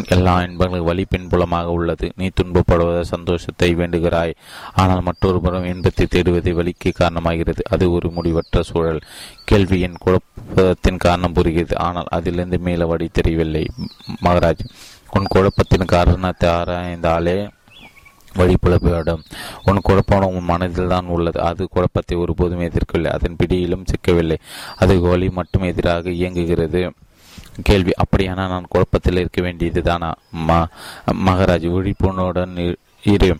உன் எல்லா இன்பங்களும் வழி பின்புலமாக உள்ளது. நீ துன்பப்படுவத சந்தோஷத்தை வேண்டுகிறாய். ஆனால் மற்றொரு புறம் இன்பத்தை தேடுவதை வலிக்கு காரணமாகிறது. அது ஒரு முடிவற்ற சூழல். கேள்வியின் குழப்பத்தின் காரணம் புரிகிறது. ஆனால் அதிலிருந்து மேல வழி தெரியவில்லை மகராஜ். உன் குழப்பத்தின் காரணத்தை ஆராய்ந்தாலே வழிபுலப்படும் உன் குழப்பம் உன் மனதில் தான் உள்ளது. அது குழப்பத்தை ஒருபோதும் எதிர்க்கவில்லை. அதன் பிடியிலும் சிக்கவில்லை. அது வழி மட்டும் எதிராக இயங்குகிறது. கேள்வி. அப்படியானால் நான் குழப்பத்தில் இருக்க வேண்டியது தானா மகாராஜ் விழிப்புணர்வுடன் இரு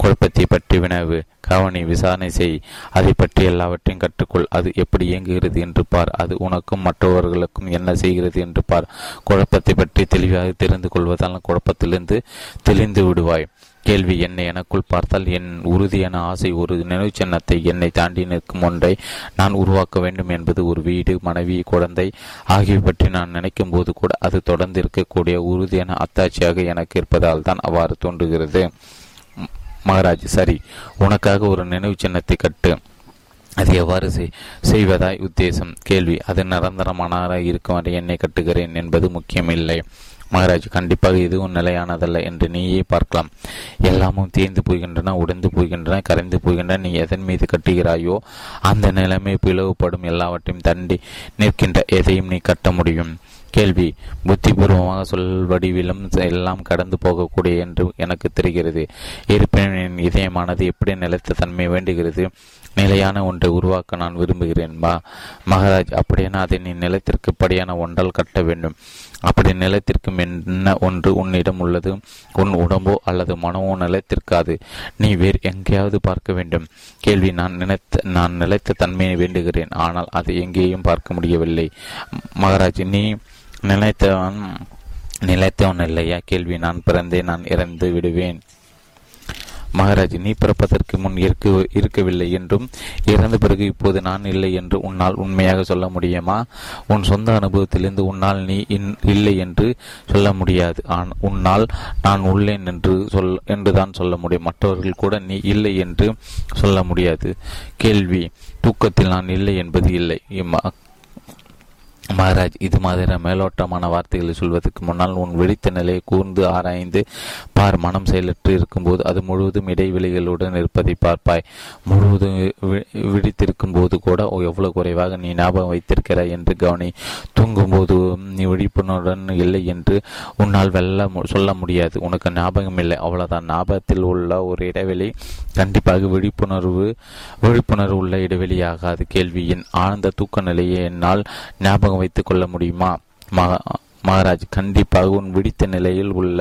குழப்பத்தை பற்றி வினவு கவனி விசாரணை செய். அதை பற்றி எல்லாவற்றையும் கற்றுக்கொள். அது எப்படி இயங்குகிறது என்று பார். அது உனக்கும் மற்றவர்களுக்கும் என்ன செய்கிறது என்று பார். குழப்பத்தை பற்றி தெளிவாக தெரிந்து கொள்வதால் குழப்பத்திலிருந்து தெளிந்து விடுவாய். கேள்வி என்னை எனக்குள் பார்த்தால் என் உறுதியான ஆசை ஒரு நினைவு சின்னத்தை என்னை தாண்டி நிற்கும் ஒன்றை நான் உருவாக்க வேண்டும் என்பது ஒரு வீடு மனைவி குழந்தை ஆகியவை பற்றி நான் நினைக்கும் போது கூட அது தொடர்ந்து இருக்கக்கூடிய உறுதியான அத்தாட்சியாக எனக்கு இருப்பதால் தான் அவ்வாறு தோன்றுகிறது. மகாராஜ் சரி உனக்காக ஒரு நினைவு சின்னத்தை கட்டு. அது எவ்வாறு செய்வதாய் உத்தேசம். கேள்வி அது நிரந்தரமானதாக இருக்கும் வரை என்னை கட்டுகிறேன் என்பது முக்கியமில்லை. மகாராஜ் கண்டிப்பாக எதுவும் நிலையானதல்ல என்று நீயே பார்க்கலாம். எல்லாமும் தேய்ந்து போகின்றன உடைந்து போகின்றன கரைந்து போகின்றன நீ எதன் மீது கட்டுகிறாயோ அந்த நிலைமை பிளவுபடும் எல்லாவற்றையும் தண்டி நிற்கின்ற எதையும் நீ கட்ட முடியும். கேள்வி புத்திபூர்வமாக சொல் வடிவிலும் எல்லாம் கடந்து போகக்கூடிய என்று எனக்கு தெரிகிறது. இருப்பினும் என் இதயமானது எப்படி நிலைத்த தன்மை வேண்டுகிறது? நிலையான ஒன்றை உருவாக்க நான் விரும்புகிறேன் மகாராஜ் அப்படியான அதை நீ நிலத்திற்கு படியான ஒன்றால் கட்ட வேண்டும். அப்படி நிலத்திற்கும் என்ன ஒன்று உன்னிடம் உள்ளது? உன் உடம்போ அல்லது மனமோ நிலைத்திருக்காது. நீ வேறு எங்கேயாவது பார்க்க வேண்டும். கேள்வி நான் நினைத்த நான் நிலைத்த தன்மையை வேண்டுகிறேன். ஆனால் அதை எங்கேயும் பார்க்க முடியவில்லை. மகாராஜ் நீ நிலைத்தவன் நிலைத்தவன் இல்லையா? கேள்வி நான் பிறந்தே நான் இறந்து விடுவேன். மகாராஜ் நீ பிறப்பதற்கு முன் இருக்க இருக்கவில்லை என்றும் இறந்த பிறகு இப்போது நான் இல்லை என்று உன்னால் உண்மையாக சொல்ல முடியுமா? உன் சொந்த அனுபவத்திலிருந்து உன்னால் நீ இல்லை என்று சொல்ல முடியாது. உன்னால் நான் உள்ளேன் என்று சொல் என்றுதான் சொல்ல முடியும். மற்றவர்கள் கூட நீ இல்லை என்று சொல்ல முடியாது. கேள்வி தூக்கத்தில் நான் இல்லை என்பது இல்லை. மகாராஜ் இது மாதிரி மேலோட்டமான வார்த்தைகளை சொல்வதற்கு முன்னால் உன் வெடித்த நிலையை கூர்ந்து ஆராய்ந்து பார் மனம் செயலற்று இருக்கும்போது அது முழுவதும் இடைவெளிகளுடன் இருப்பதை பார்ப்பாய். முழுவதும் விழித்திருக்கும் போது கூட எவ்வளவு குறைவாக நீ ஞாபகம் வைத்திருக்கிறாய் என்று கவனி. தூங்கும்போது நீ விழிப்புணர்வுடன் இல்லை என்று உன்னால் வெல்ல சொல்ல முடியாது. உனக்கு ஞாபகம் இல்லை. அவ்வளவுதான். ஞாபகத்தில் உள்ள ஒரு இடைவெளி கண்டிப்பாக விழிப்புணர்வு விழிப்புணர்வு உள்ள இடைவெளியாகாது. கேள்வியின் ஆழ்ந்த தூக்க நிலையை என்னால் ஞாபகம் வைத்துக் கொள்ள முடியுமா மகாராஜ் கண்டிப்பாக உன் விடித்த நிலையில் உள்ள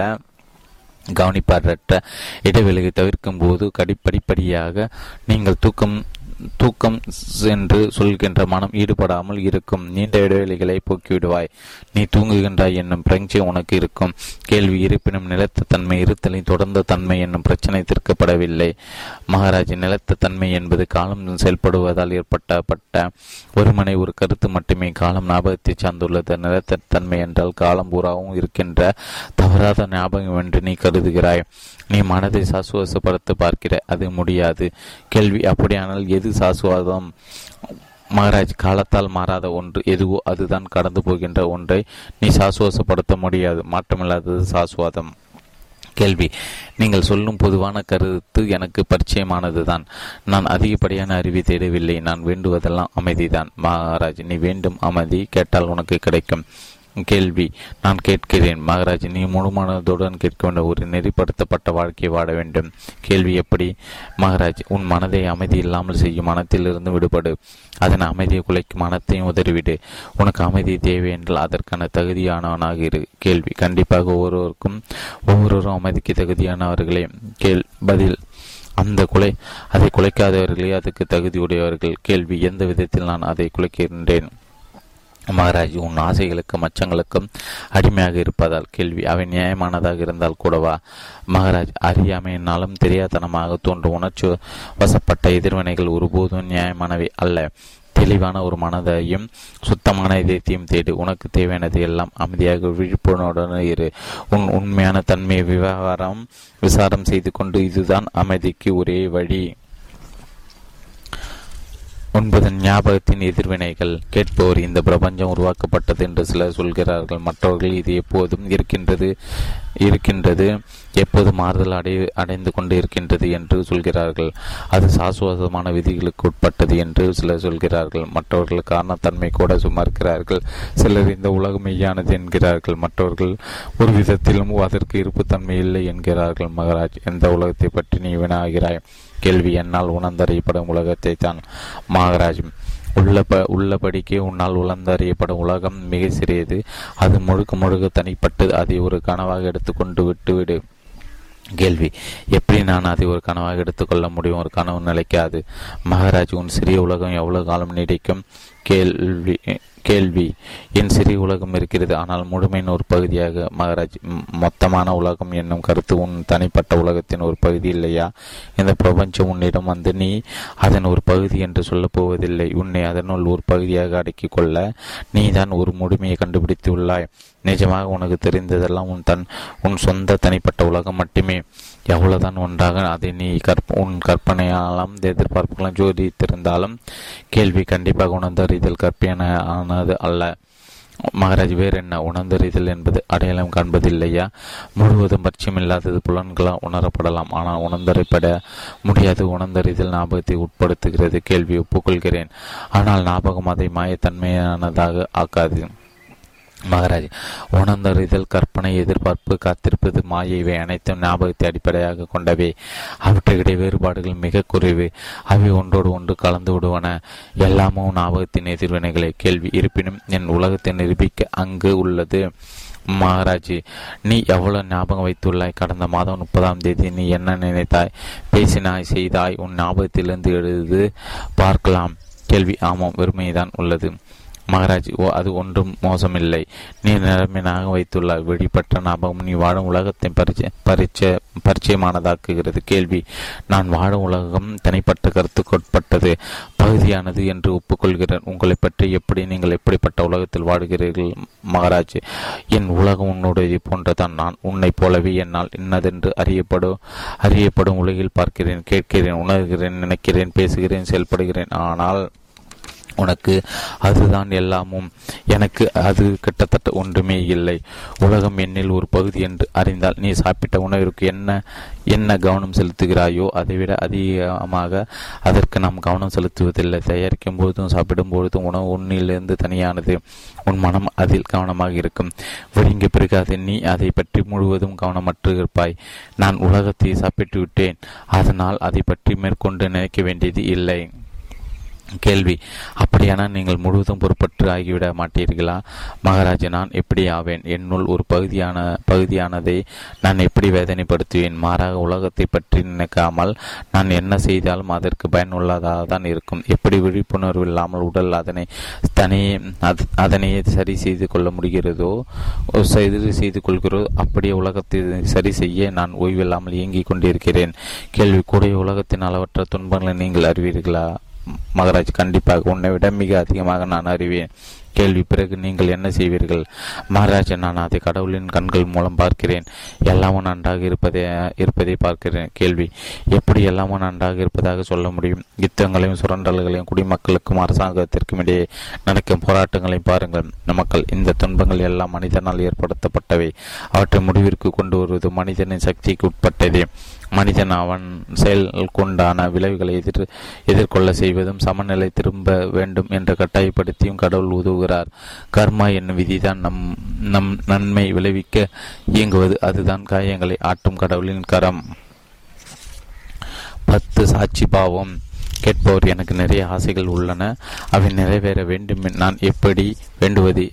கவனிப்பாரற்ற இடைவெளியை தவிர்க்கும் போது கடிப்படிப்படியாக நீங்கள் தூக்கம் தூக்கம் என்று சொல்கின்ற மனம் ஈடுபடாமல் இருக்கும். நீண்ட இடைவெளிகளை போக்கிவிடுவாய். நீ தூங்குகின்றாய் என்னும் பிரஞ்சை உனக்கு இருக்கும். கேள்வி இருப்பினும் நிலத்த தன்மை இருத்தலின் தொடர்ந்த தன்மை என்னும் பிரச்சனை தீர்க்கப்படவில்லை. மகாராஜ் நிலத்த தன்மை என்பது காலம் செயல்படுவதால் ஏற்பட்டப்பட்ட ஒருமனை ஒரு கருத்து மட்டுமே காலம் ஞாபகத்தை சார்ந்துள்ளது. நிலத்த தன்மை என்றால் காலம் பூராவும் இருக்கின்ற தவறாத ஞாபகம் என்று நீ கருதுகிறாய். நீ மனதை சாசுவாசப்படுத்த பார்க்கிற அது முடியாது. கேள்வி அப்படியானால் எது சாசுவாதம்? மகாராஜ் காலத்தால் மாறாத ஒன்று எதுவோ அதுதான் கடந்து போகின்ற ஒன்றை நீ சாசுவாசப்படுத்த முடியாது. மாற்றமில்லாதது சாசுவாதம். கேள்வி. நீங்கள் சொல்லும் பொதுவான கருத்து எனக்கு பரிச்சயமானதுதான். நான் அதிகப்படியான அறிவை தேடவில்லை. நான் வேண்டுவதெல்லாம் அமைதிதான். மகாராஜ் நீ வேண்டும் அமைதி கேட்டால் உனக்கு கிடைக்கும். கேள்வி. நான் கேட்கிறேன். மகாராஜ் நீ முழுமனதுடன் கேட்க வேண்டும் ஒரு நெறிப்படுத்தப்பட்ட வாழ்க்கையை வாழ வேண்டும். கேள்வி எப்படி? மகாராஜ் உன் மனதை அமைதி இல்லாமல் செய்யும் மனத்திலிருந்து விடுபடு. அதன் அமைதியை குலைக்கும் மனத்தையும் உதறிவிடு. உனக்கு அமைதி தேவை என்றால் அதற்கான தகுதியானவனாக இரு. கேள்வி. கண்டிப்பாக ஒவ்வொருவருக்கும் ஒவ்வொருவரும் அமைதிக்கு தகுதியானவர்களே. கேள். பதில். அந்த குலை அதை குலைக்காதவர்களே அதுக்கு தகுதியுடையவர்கள். கேள்வி. எந்த விதத்தில் நான் அதை குலைக்கின்றேன்? மகாராஜ் உன் ஆசைகளுக்கும் அச்சங்களுக்கும் அடிமையாக இருப்பதால் கேள்வி அவை நியாயமானதாக இருந்தால் கூடவா? மகாராஜ் அறியாமையினாலும் தெரியாதனமாக தோன்றும். உணர்ச்சி வசப்பட்ட எதிர்வினைகள் ஒருபோதும் நியாயமானவை அல்ல. தெளிவான ஒரு மனதையும் சுத்தமான இதயத்தையும் தேடு. உனக்கு தேவையானது எல்லாம் அமைதியாக விழிப்புணர்வுடன் இரு. உன் உண்மையான தன்மையை விவகாரம் விசாரம் செய்து கொண்டு இதுதான் அமைதிக்கு ஒரே வழி. ஒன்பது ஞாபகத்தின் எதிர்வினைகள் கேட்பவர் இந்த பிரபஞ்சம் உருவாக்கப்பட்டது என்று சிலர் சொல்கிறார்கள். மற்றவர்கள் இது எப்போதும் இருக்கின்றது இருக்கின்றது எப்போது மாறுதல் அடை அடைந்து கொண்டு இருக்கின்றது என்று சொல்கிறார்கள். அது சாசுவாசமான விதிகளுக்கு உட்பட்டது என்று சிலர் சொல்கிறார்கள். மற்றவர்கள் காரணத்தன்மை கூட சுமர்க்கிறார்கள் சிலர் இந்த உலகம் மெய்யானது என்கிறார்கள். மற்றவர்கள் ஒரு விதத்திலும் அதற்கு இருப்புத்தன்மை இல்லை என்கிறார்கள். மகராஜ் எந்த உலகத்தை பற்றி நீ வினாகிறாய்? கேள்வி என்னால் உணர்ந்தறியப்படும் உலகத்தை தான் மகாராஜ். உள்ள ப உள்ளபடிக்கே உன்னால் உழந்தறியப்படும் உலகம் மிக சிறியது. அது முழுக்க முழுக்க தனிப்பட்டு அதை ஒரு கனவாக எடுத்துக்கொண்டு விட்டுவிடு கேள்வி. எப்படி நான் அதை ஒரு கனவாக எடுத்துக்கொள்ள முடியும்? ஒரு கனவு நிலைக்காது. மகாராஜ் உன் சிறிய உலகம் எவ்வளவு காலம் நீடிக்கும்? கேள்வி. கேள்வி. என் சிறிய உலகம் இருக்கிறது. ஆனால் முழுமையின் ஒரு பகுதியாக மகாராஜ் மொத்தமான உலகம் என்னும் கருத்து உன் தனிப்பட்ட உலகத்தின் ஒரு பகுதி இல்லையா? இந்த பிரபஞ்சம் உன்னிடம் வந்து நீ அதன் ஒரு பகுதி என்று சொல்லப் போவதில்லை. உன்னை அதனுள் ஒரு பகுதியாக அடக்கிக் கொள்ள நீ தான் ஒரு முழுமையை கண்டுபிடித்து உள்ளாய் நிஜமாக உனக்கு தெரிந்ததெல்லாம் உன் தன் உன் சொந்த தனிப்பட்ட உலகம் மட்டுமே. எவ்வளவுதான் ஒன்றாக அதை நீ கற்ப உன் கற்பனையாலும் எதிர்பார்ப்புகளும் ஜோதித்திருந்தாலும் கேள்வி கண்டிப்பாக உணர்ந்தறிதல் கற்பனையானது அல்ல. மகாராஜ் வேறு என்ன உணர்ந்தறிதல் என்பது அடையாளம் காண்பதில்லையா? முழுவதும் பட்சியம் இல்லாதது புலன்களால் உணரப்படலாம். ஆனால் உணர்ந்தறிப்பட முடியாது. உணர்ந்தறிதல் ஞாபகத்தை உட்படுத்துகிறது. கேள்வி ஒப்புக்கொள்கிறேன். ஆனால் ஞாபகம் அதை மாயத்தன்மையானதாக ஆக்காது. மகாராஜ் உணர்ந்தறிதல் கற்பனை எதிர்பார்ப்பு காத்திருப்பது மாயை இவை அனைத்தும் ஞாபகத்தை அடிப்படையாக கொண்டவை. அவற்றுக்கிடையே வேறுபாடுகள் மிக குறைவு. அவை ஒன்றோடு ஒன்று கலந்து விடுவன. எல்லாமும் ஞாபகத்தின் எதிர்வினைகளை. கேள்வி. இருப்பினும் என் உலகத்தை நிரூபிக்க அங்கு உள்ளது. மகாராஜி நீ எவ்வளவு ஞாபகம் வைத்துள்ளாய்? கடந்த மாதம் முப்பதாம் தேதி நீ என்ன நினைத்தாய்? பேசினாய் செய்தாய். உன் ஞாபகத்திலிருந்து எழுது. பார்க்கலாம். கேள்வி. ஆமாம் வெறுமைதான் உள்ளது. மகராஜ் ஓ அது ஒன்றும் மோசமில்லை. நீ நிலைமையாக வைத்துள்ள வெளிப்பட்ட ஞாபகம் நீ வாழும் உலகத்தை பரிச்சை பரிச்சை பரிச்சயமானதாக்குகிறது. கேள்வி. நான் வாழும் உலகம் தனிப்பட்ட கருத்துக்குட்பட்டது. பகுதியானது என்று ஒப்புக்கொள்கிறேன். உங்களை பற்றி எப்படி நீங்கள் எப்படிப்பட்ட உலகத்தில் வாடுகிறீர்கள் மகாராஜ்? என் உலகம் உன்னுடைய போன்றதான் நான் உன்னை போலவே என்னால் இன்னதென்று அறியப்படும் அறியப்படும் உலகில் பார்க்கிறேன் கேட்கிறேன் உணர்கிறேன் நினைக்கிறேன் பேசுகிறேன் செயல்படுகிறேன். ஆனால் உனக்கு அதுதான் எல்லாமும். எனக்கு அது கிட்டத்தட்ட ஒன்றுமே இல்லை. உலகம் என்னில் ஒரு பகுதி என்று அறிந்தால் நீ சாப்பிட்ட உணவிற்கு என்ன என்ன கவனம் செலுத்துகிறாயோ அதைவிட அதிகமாக அதற்கு நாம் கவனம் செலுத்துவதில்லை. தயாரிக்கும் பொழுதும் சாப்பிடும் பொழுதும் உணவு உன்னிலிருந்து தனியானது. உன் மனம் அதில் கவனமாக இருக்கும். விழுங்கிய பிறகு அதை நீ அதை பற்றி முழுவதும் கவனமற்று இருப்பாய். நான் உலகத்தை சாப்பிட்டு விட்டேன் அதனால் அதை பற்றி மேற்கொண்டு நினைக்க வேண்டியது இல்லை. கேள்வி. அப்படியானால் நீங்கள் முழுவதும் பொறுப்பற்று ஆகிவிட மாட்டீர்களா? மகாராஜ் நான் எப்படி ஆவேன்? என்னுள் ஒரு பகுதியான பகுதியானதை. நான் எப்படி வேதனைப்படுத்துவேன்? மாறாக உலகத்தை பற்றி நினைக்காமல் நான் என்ன செய்தாலும் அதற்கு பயனுள்ளதாக தான் இருக்கும். எப்படி விழிப்புணர்வு இல்லாமல் உடல் அதனை தனியே அதனையே சரி செய்து கொள்ள முடிகிறதோ சரி செய்து கொள்கிறதோ அப்படியே உலகத்தை சரி செய்ய நான் ஓய்வில்லாமல் இயங்கிக் கொண்டிருக்கிறேன். கேள்வி கூடிய உலகத்தின் அளவற்ற துன்பங்களை நீங்கள் அறிவீர்களா? மகராஜ் கண்டிப்பாக உன்னை விட மிக அதிகமாக நான் அறிவேன். கேள்வி பிறகு நீங்கள் என்ன செய்வீர்கள்? மகாராஜா நான் அதை கடவுளின் கண்கள் மூலம் பார்க்கிறேன். எல்லாமும் நன்றாக இருப்பதை இருப்பதை பார்க்கிறேன். கேள்வி. எப்படி எல்லாமும் நன்றாக இருப்பதாக சொல்ல முடியும்? யுத்தங்களையும் சுரண்டல்களையும் குடிமக்களுக்கும் அரசாங்கத்திற்கும் இடையே நடக்கும் போராட்டங்களையும் பாருங்கள். மக்கள் இந்த துன்பங்கள் எல்லாம் மனிதனால் ஏற்படுத்தப்பட்டவை. அவற்றை முடிவிற்கு கொண்டு வருவது மனிதனின் சக்திக்கு உட்பட்டதே. மனிதன் அவன் செயல் கொண்டான விளைவுகளை எதிர் எதிர்கொள்ள செய்வதும் சமநிலை திரும்ப வேண்டும் என்று கட்டாயப்படுத்தியும் கடவுள் உதவுகிறார். கூறுகிறார் கர்மா என்னும் விதிதான் நம் நம் நன்மை விளைவிக்க இயங்குவது. அதுதான் காயங்களை ஆட்டும் கடவுளின் கரம். பத்து சாட்சி பாவம் கேட்பவர். எனக்கு நிறைய ஆசைகள் உள்ளன. அவை நிறைவேற வேண்டும். நான் எப்படி வேண்டுவதை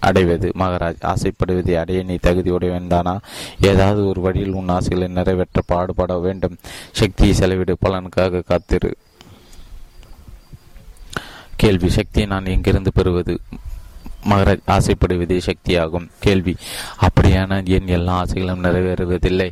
அடைவது? மகாராஜ் ஆசைப்படுவதை அடைய நீ தகுதி உடையவன்தானா ஏதாவது ஒரு வழியில் உன் ஆசைகளை நிறைவேற்ற பாடுபட வேண்டும். சக்தியை செலவிடு. பலனுக்காக காத்திரு. கேள்வி சக்தியை நான் எங்கிருந்து பெறுவது? மகராஜ் ஆசைப்படுவதே சக்தியாகும். கேள்வி அப்படியான என் எல்லா ஆசைகளும் நிறைவேறுவதில்லை.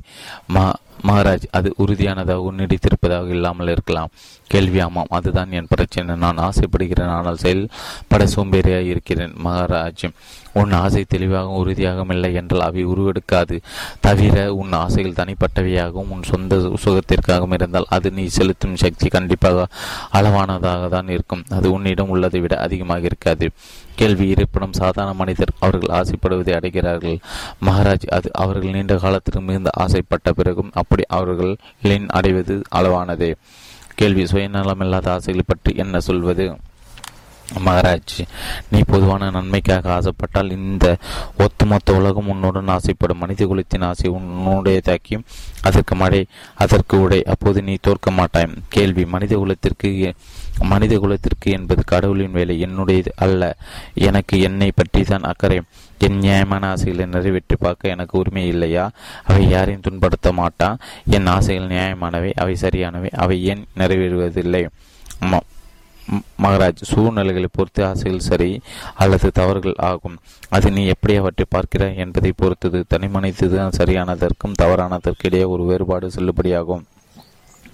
மகாராஜ் அது உறுதியானதாக நீடித்திருப்பதாக இல்லாமல் இருக்கலாம். கேள்வி ஆமாம் அதுதான் என் பிரச்சனை. நான் ஆசைப்படுகிறேன் ஆனால் செயல்பட சோம்பேறியாக இருக்கிறேன் மகாராஜ். உன் ஆசை தெளிவாகவும் உறுதியாகவும் இல்லை என்றால் அவை உருவெடுக்காது. தவிர உன் ஆசைகள் தனிப்பட்டவையாகவும் உன் சொந்த சுகத்திற்காகவும் இருந்தால் அது நீ செலுத்தும் சக்தி கண்டிப்பாக அளவானதாக தான் இருக்கும். அது உன்னிடம் உள்ளதை விட அதிகமாக இருக்காது. கேள்வி இருப்பினும் சாதாரண மனிதர் அவர்கள் ஆசைப்படுவதை அடைகிறார்கள். மகாராஜ் அது அவர்கள் நீண்ட காலத்திற்கு மிகுந்த ஆசைப்பட்ட பிறகும் அப்படி அவர்களின் அடைவது அளவானதே. கேள்வி சுயநலமில்லாத ஆசைகளை பற்றி என்ன சொல்வது? மகாராஜ் நீ பொதுவான நன்மைக்காக ஆசைப்பட்டால் இந்த ஒத்துமொத்த உலகம் உன்னுடன் ஆசைப்படும். மனித குலத்தின் ஆசை உன்னுடையதாக்கி அதற்கு மழை அதற்கு உடை. அப்போது நீ தோற்க மாட்டாய். கேள்வி மனித குலத்திற்கு மனித குலத்திற்கு என்பது கடவுளின் வேலை. என்னுடையது அல்ல. எனக்கு என்னை பற்றி தான் அக்கறை. என் நியாயமான ஆசைகளை நிறைவேற்றி பார்க்க எனக்கு உரிமை இல்லையா? அவை யாரையும் துன்படுத்த மாட்டா? என் ஆசைகள் நியாயமானவை அவை சரியானவை அவை ஏன் நிறைவேறுவதில்லை? மகராஜ் சூழ்நிலைகளை பொறுத்து ஆசைகள் சரி அல்லது தவறுகள் ஆகும். அது நீ எப்படி அவற்றை பார்க்கிறாய் என்பதை பொறுத்தது. தனி மனிததான் சரியானதற்கும் தவறானதற்கு இடையே ஒரு வேறுபாடு செல்லுபடியாகும்.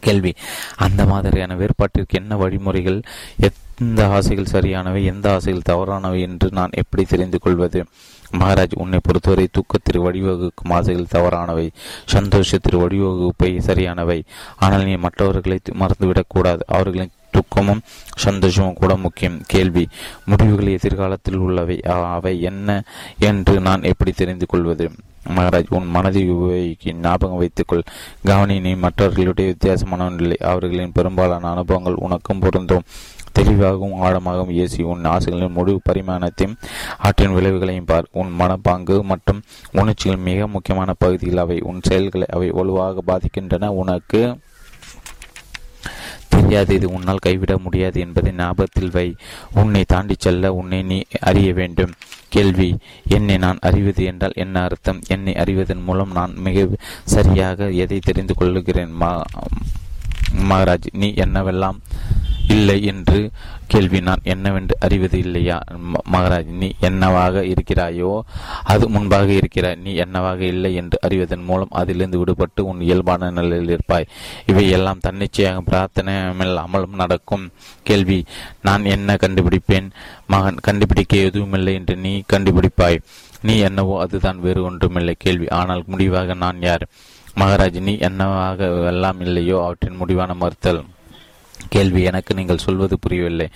கேள்வி. அந்த மாதிரியான வேறுபாட்டிற்கு என்ன வழிமுறைகள்? இந்த ஆசைகள் சரியானவை எந்த ஆசைகள் தவறானவை என்று நான் எப்படி தெரிந்து கொள்வது? மகாராஜ் உன்னை பொறுத்தவரை தூக்கத்திற்கு வழிவகுக்கும் ஆசைகள் தவறானவை சந்தோஷத்திற்கு வழிவகுப்பை சரியானவை. ஆனால் நீ மற்றவர்களை மறந்துவிடக்கூடாது அவர்களின் துக்கமும் சந்தோஷமும் கூட முக்கியம். கேள்வி முடிவுகள் எதிர்காலத்தில் உள்ளவை அவை என்ன என்று நான் எப்படி தெரிந்து கொள்வது? மகாராஜ் உன் மனதை உபயோகி ஞாபகம் வைத்துக்கொள். கவனி நீ மற்றவர்களுடைய வித்தியாசமானவனில்லை அவர்களின் பெரும்பாலான அனுபவங்கள் உனக்கும் பொருந்தும். தெளிவாகவும் ஆழமாகவும் இயேசி உன் ஆசைகளின் முழு பரிமாணத்தையும் ஆற்றின் விளைவுகளையும் பார். உன் மனப்பாங்கு மற்றும் உணர்ச்சிகள் மிக முக்கியமான பகுதியில் அவை உன் செயல்களை அவை வலுவாக பாதிக்கின்றன. உனக்கு தெரியாது. இது உன்னால் கைவிட முடியாது என்பதை ஞாபகத்தில் வை. உன்னை தாண்டி செல்ல உன்னை நீ அறிய வேண்டும். கேள்வி என்னை நான் அறிவது என்றால் என்ன அர்த்தம்? என்னை அறிவதன் மூலம் நான் மிக சரியாக எதை தெரிந்து கொள்ளுகிறேன்? மகாராஜ் நீ என்னவெல்லாம் இல்லை என்று கேள்வி நான் என்னவென்று அறிவது இல்லையா? மகாராஜ் நீ என்னவாக இருக்கிறாயோ அது முன்பாக இருக்கிறாய். நீ என்னவாக இல்லை என்று அறிவதன் மூலம் அதிலிருந்து விடுபட்டு உன் இயல்பான நிலையில் இருப்பாய். இவை எல்லாம் தன்னிச்சையாக பிரார்த்தனை நடக்கும். கேள்வி நான் என்ன கண்டுபிடிப்பேன்? மகன் கண்டுபிடிக்க எதுவுமில்லை என்று நீ கண்டுபிடிப்பாய். நீ என்னவோ அதுதான் வேறு ஒன்றுமில்லை. கேள்வி ஆனால் முடிவாக நான் யார்? மகாராஜ் நீ என்னவாக எல்லாம் இல்லையோ அவற்றின் முடிவான மறுத்தல். கேள்வி எனக்கு நீங்கள் சொல்வது புரியவில்லை.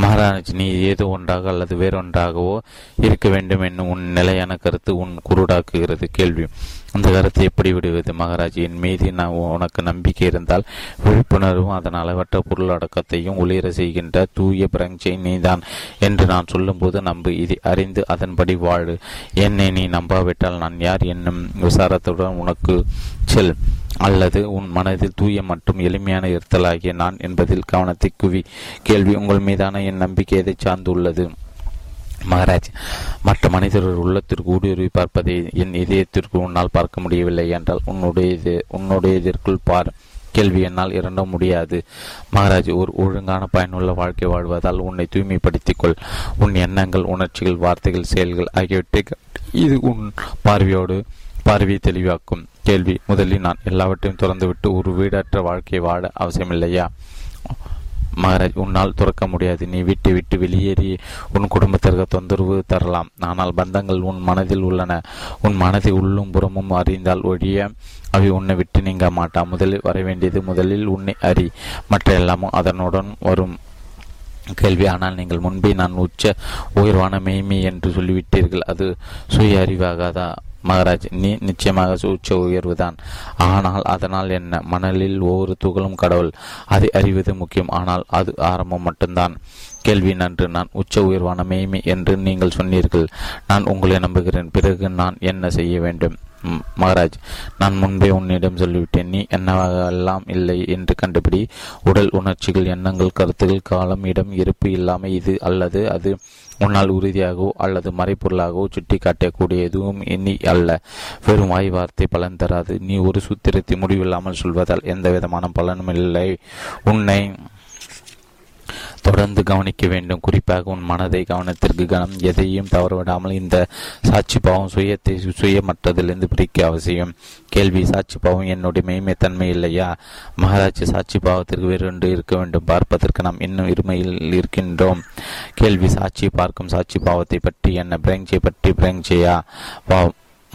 மகாராஜ் நீ ஏதோ ஒன்றாக அல்லது வேறொன்றாகவோ இருக்க வேண்டும் என்னும் உன் நிலையான கருத்து உன் குருடாக்குகிறது. கேள்வி. அந்த கருத்தை எப்படி விடுவது? மகாராஜியின் மீது நான் உனக்கு நம்பிக்கை இருந்தால் விழிப்புணர்வும் அதன் அளவற்ற பொருளடக்கத்தையும் ஒளிர செய்கின்ற தூய பிரஞ்சை நீதான் என்று நான் சொல்லும்போது நம்பு. இதை அறிந்து அதன்படி வாழு. என்னை நீ நம்பாவிட்டால் நான் யார் என்னும் விசாரத்துடன் உனக்கு செல். அல்லது உன் மனதில் தூய மற்றும் எளிமையான இருத்தலாகிய நான் என்பதில் கவனத்தை குவி. கேள்வி உங்கள் மீதான என் நம்பிக்கை எதை சார்ந்துள்ளது? மகாராஜ் மற்ற மனிதர்கள் உள்ளத்திற்கு ஊடுருவி பார்ப்பதை என் இதயத்திற்கு உன்னால் பார்க்க முடியவில்லை என்றால் உன்னுடைய உன்னுடையதற்குள் பார். கேள்வி என்னால் இரண்ட முடியாது. மகாராஜ் ஒரு ஒழுங்கான பயனுள்ள வாழ்க்கை வாழ்வதால் உன்னை தூய்மைப்படுத்திக் கொள் உன் எண்ணங்கள் உணர்ச்சிகள் வார்த்தைகள் செயல்கள் ஆகியவற்றை இது உன் பார்வையோடு பார்வையை தெளிவாக்கும். கேள்வி முதலில் நான் எல்லாவற்றையும் திறந்துவிட்டு ஒரு வீடற்ற வாழ்க்கையை வாழ அவசியமில்லையா? மகாராஜ் உன்னால் துறக்க முடியாது. நீ விட்டு விட்டு வெளியேறி உன் குடும்பத்திற்கு தொந்தரவு தரலாம். ஆனால் பந்தங்கள் உன் மனதில் உள்ளன. உன் மனதை உள்ளும் புறமும் அறிந்தால் ஒழிய அவை உன்னை விட்டு நீங்க மாட்டா. முதலில் வர வேண்டியது முதலில் உன்னை அறி. மற்ற எல்லாமும் அதனுடன் வரும். கேள்வி. ஆனால் நீங்கள் முன்பே நான் உச்ச உயர்வான மெய்மை என்று சொல்லிவிட்டீர்கள். அது சுய அறிவாகாதா? மகராஜ் நீ நிச்சயமாக உச்ச உயர்வுதான். ஆனால் அதனால் என்ன? மணலில் ஒவ்வொரு துகளும் கடவுள். அதை அறிவது முக்கியம். ஆனால் அது ஆரம்பம் மட்டும்தான். கேள்வி நன்று. நான் உச்ச உயர்வான மெய்மை என்று நீங்கள் சொன்னீர்கள். நான் உங்களை நம்புகிறேன். பிறகு நான் என்ன செய்ய வேண்டும்? மகாராஜ் நான் முன்பே உன்னிடம் சொல்லிவிட்டேன். நீ என்னவாக எல்லாம் இல்லை என்று கண்டுபிடி. உடல் உணர்ச்சிகள் எண்ணங்கள் கருத்துகள் காலம் இடம் இருப்பு இல்லாமல் இது அல்லது அது உன்னால் உறுதியாகவோ அல்லது மறைப்பொருளாகவோ சுட்டி காட்டக்கூடிய எதுவும் எண்ணி அல்ல. வெறும் வாய் வார்த்தை பலன் தராது. நீ ஒரு சூத்திரத்தை முடிவில்லாமல் சொல்வதால் எந்த விதமான பலனும் இல்லை உன்னை தொடர்ந்து கவனிக்க வேண்டும். குறிப்பாக உன் மனதை கவனத்திற்கு கவனம் எதையும் தவறவிடாமல் இந்த சாட்சி பாவம் சுயத்தை சுயமற்றதிலிருந்து பிரிக்க அவசியம். கேள்வி சாட்சி பாவம் என்னுடைய மெய்மை தன்மை இல்லையா? மகாராஜ் சாட்சி பாவத்திற்கு வேறு இருக்க வேண்டும். பார்ப்பதற்கு நாம் இன்னும் இருமையில் இருக்கின்றோம். கேள்வி சாட்சி பார்க்கும் சாட்சி பாவத்தை பற்றி என்ன? பிரங்சை பற்றி பிரங்சையா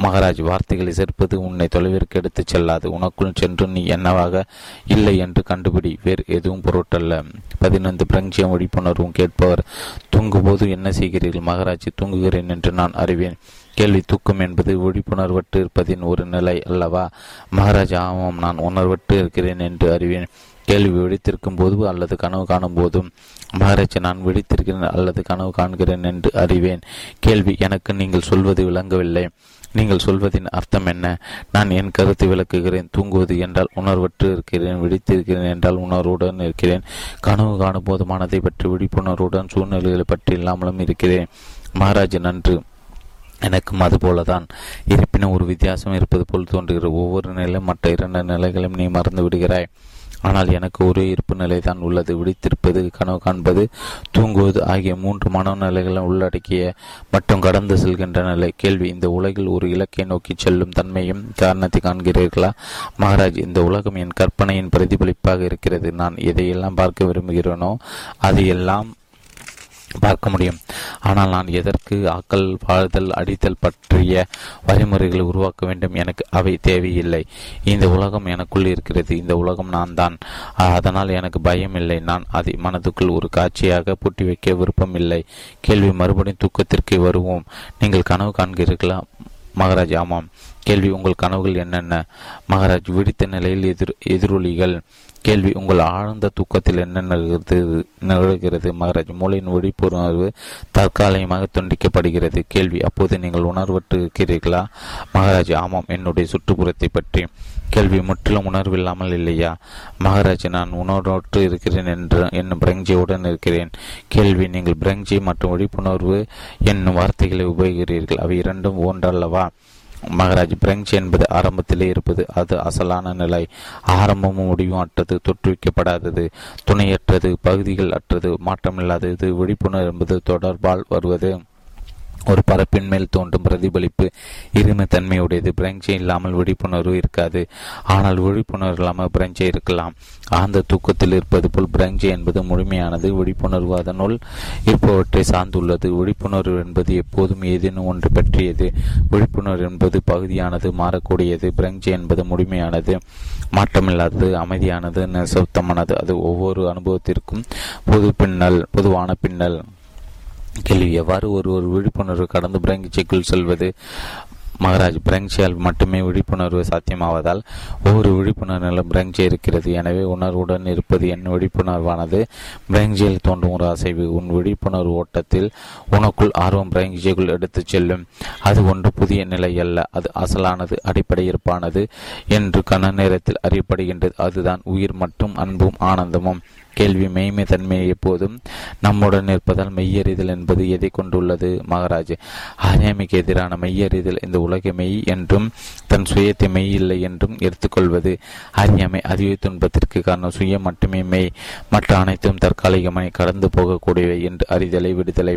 மகாராஜ் வார்த்தைகளை சேர்ப்பது உன்னை தொலைவிற்கு எடுத்துச் செல்லாது. உனக்குள் சென்று நீ என்னவாக இல்லை என்று கண்டுபிடி. வேறு எதுவும் பொருட்டல்ல. பதினைந்து பிரஞ்சியம் விழிப்புணர்வும் கேட்பவர். தூங்கும்போது என்ன செய்கிறீர்கள்? மகாராஜ் தூங்குகிறேன் என்று நான் அறிவேன். கேள்வி தூக்கம் என்பது விழிப்புணர்வற்று இருப்பதின் ஒரு நிலை அல்லவா? மகாராஜா ஆமாம் நான் உணர்வற்று இருக்கிறேன் என்று அறிவேன். கேள்வி விழித்திருக்கும் போது அல்லது கனவு காணும் போதும். மகாராஜ் நான் விழித்திருக்கிறேன் அல்லது கனவு காண்கிறேன் என்று அறிவேன். கேள்வி எனக்கு நீங்கள் சொல்வது விளங்கவில்லை. நீங்கள் சொல்வதின் அர்த்தம் என்ன? நான் என் கருத்தை விளக்குகிறேன். தூங்குவது என்றால் உணர்வற்று இருக்கிறேன். விழித்திருக்கிறேன் என்றால் உணர்வுடன் இருக்கிறேன். கனவு காணும் போது மனதை பற்றி விழிப்புணர்வுடன் சூழ்நிலைகளை பற்றி இல்லாமலும் இருக்கிறேன். மகாராஜ் நன்று. எனக்கும் அதுபோலதான். இருப்பினும் ஒரு வித்தியாசம் இருப்பது போல் தோன்றுகிறது. ஒவ்வொரு நிலை மற்ற இரண்டு நிலைகளையும் நீ மறந்து விடுகிறாய். ஆனால் எனக்கு ஒரே இருப்பு நிலை தான் உள்ளது. விழித்திருப்பது கனவு காண்பது தூங்குவது ஆகிய மூன்று மனநிலைகளும் உள்ளடக்கிய மற்றும் கடந்து செல்கின்ற நிலை. கேள்வி இந்த உலகில் ஒரு இலக்கை நோக்கி செல்லும் தன்மையும் காரணத்தை காண்கிறீர்களா? மகாராஜ் இந்த உலகம் என் கற்பனையின் பிரதிபலிப்பாக இருக்கிறது. நான் எதையெல்லாம் பார்க்க விரும்புகிறேனோ அதையெல்லாம் பார்க்க முடியும். ஆனால் நான் எதற்கு ஆக்கல் வாழ்தல் அடித்தல் பற்றிய வழிமுறைகளை உருவாக்க வேண்டும்? எனக்கு அவை தேவையில்லை. இந்த உலகம் எனக்குள் இருக்கிறது. இந்த உலகம் நான் தான் அதனால் எனக்கு பயம் இல்லை நான் அதை மனதுக்குள் ஒரு காட்சியாக பூட்டி வைக்க விருப்பம் இல்லை. கேள்வி மறுபடியும் தூக்கத்திற்கு வருவோம். நீங்கள் கனவு காண்கிறீர்களா? மகாராஜ் ஆமாம். கேள்வி உங்கள் கனவுகள் என்னென்ன? மகாராஜ் விடுத்த நிலையில் எதிர் எதிரொலிகள். கேள்வி உங்கள் ஆழ்ந்த தூக்கத்தில் என்ன நிகழ்கிறது நிகழ்கிறது? மகாராஜ் மூளையின் விழிப்புணர்வு தற்காலிகமாக துண்டிக்கப்படுகிறது. கேள்வி அப்போது நீங்கள் உணர்வற்று இருக்கிறீர்களா மகாராஜ் ஆமாம் என்னுடைய சுற்றுப்புறத்தை பற்றி. கேள்வி முற்றிலும் உணர்வில்லாமல் இல்லையா? மகாராஜ் நான் உணர்வற்று இருக்கிறேன் என்று என் பிரங்ஜியுடன் இருக்கிறேன். கேள்வி நீங்கள் பிரங்ஜி மற்றும் விழிப்புணர்வு என்னும் வார்த்தைகளை உபயோகிறீர்கள் அவை இரண்டும் ஒன்றல்லவா? மகாராஜ் பிரெஞ்சு என்பது ஆரம்பத்திலே இருப்பது. அது அசலான நிலை. ஆரம்பமும் முடிவும் அற்றது தொற்றுவிக்கப்படாதது துணையற்றது பகுதிகள் அற்றது மாற்றமில்லாதது விழிப்புணர்வு என்பது தொடர்பால் வருவது. ஒரு பரப்பின் மேல் தோன்றும் பிரதிபலிப்பு இருமைத்தன்மையுடையது பிரெஞ்சு இல்லாமல் விழிப்புணர்வு இருக்காது. ஆனால் விழிப்புணர்வு இல்லாமல் பிரெஞ்சு இருக்கலாம். ஆழ்ந்த தூக்கத்தில் இருப்பது போல் பிரெஞ்சு என்பது முழுமையானது. விழிப்புணர்வு அதனுள் இருப்பவற்றை சார்ந்துள்ளது. விழிப்புணர்வு என்பது எப்போதும் ஏதேனும் ஒன்று பற்றியது. விழிப்புணர்வு என்பது பகுதியானது மாறக்கூடியது. பிரெஞ்சு என்பது முழுமையானது மாற்றமில்லாதது அமைதியானது நிசப்தமானது. அது ஒவ்வொரு அனுபவத்திற்கும் பொது பின்னல் பொதுவான பின்னல். கேள்வி எவ்வாறு ஒரு ஒரு விழிப்புணர்வு கடந்து பிரங்கிச்சைக்குள் செல்வது? மகாராஜ் பிரங்சியால் மட்டுமே விழிப்புணர்வு சாத்தியமாவதால் ஒவ்வொரு விழிப்புணர்விலும் பிரங்சி இருக்கிறது. எனவே உணர்வுடன் இருப்பது என் விழிப்புணர்வானது. பிரங்சியில் தோன்றும் ஒரு அசைவு. உன் விழிப்புணர்வு ஓட்டத்தில் உனக்குள் ஆர்வம் பிரங்சிக்குள் எடுத்துச் செல்லும். அது ஒன்று புதிய நிலை அல்ல. அது அசலானது அடிப்படை இருப்பானது என்று கன நேரத்தில் அறியப்படுகின்றது. அதுதான் உயிர் மற்றும் அன்பும் ஆனந்தமும். கேள்வி மெய்மை தன்மையை எப்போதும் நம்முடன் இருப்பதால் மெய்யறிதல் என்பது எதை கொண்டுள்ளது மகாராஜ்? அறியாமைக்கு எதிரான மெய்யறிதல் இந்த உலக மெய் என்றும் தன் சுயத்தை மெய் இல்லை என்றும் எடுத்துக்கொள்வது அறியாமை அதிக துன்பத்திற்கு காரணம். சுயம் மட்டுமே மெய். மற்ற அனைத்தும் தற்காலிகமாய் கடந்து போகக்கூடியவை என்று அறிதலை விடுதலை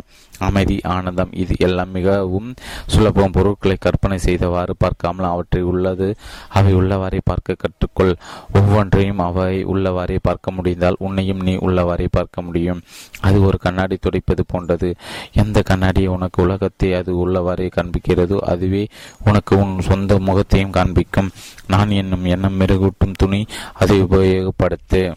அமைதி ஆனந்தம் இது எல்லாம் மிகவும் சுலபம். பொருட்களை கற்பனை செய்தவாறு பார்க்காமல் அவற்றை உள்ளது அவை உள்ளவாறே பார்க்க கற்றுக்கொள். ஒவ்வொன்றையும் அவை உள்ளவாறே பார்க்க முடிந்தால் உன்னை உன்னையும் நீ உள்ளவாறே பார்க்க முடியும். அது ஒரு கண்ணாடி துடைப்பது போன்றது. எந்த கண்ணாடியை உனக்கு உலகத்தை அது உள்ளவாறே காண்பிக்கிறதோ அதுவே உனக்கு உன் சொந்த முகத்தையும் காண்பிக்கும். நான் என்னும் எண்ணம் மெருகூட்டும் துணி அதை உபயோகப்படுத்து.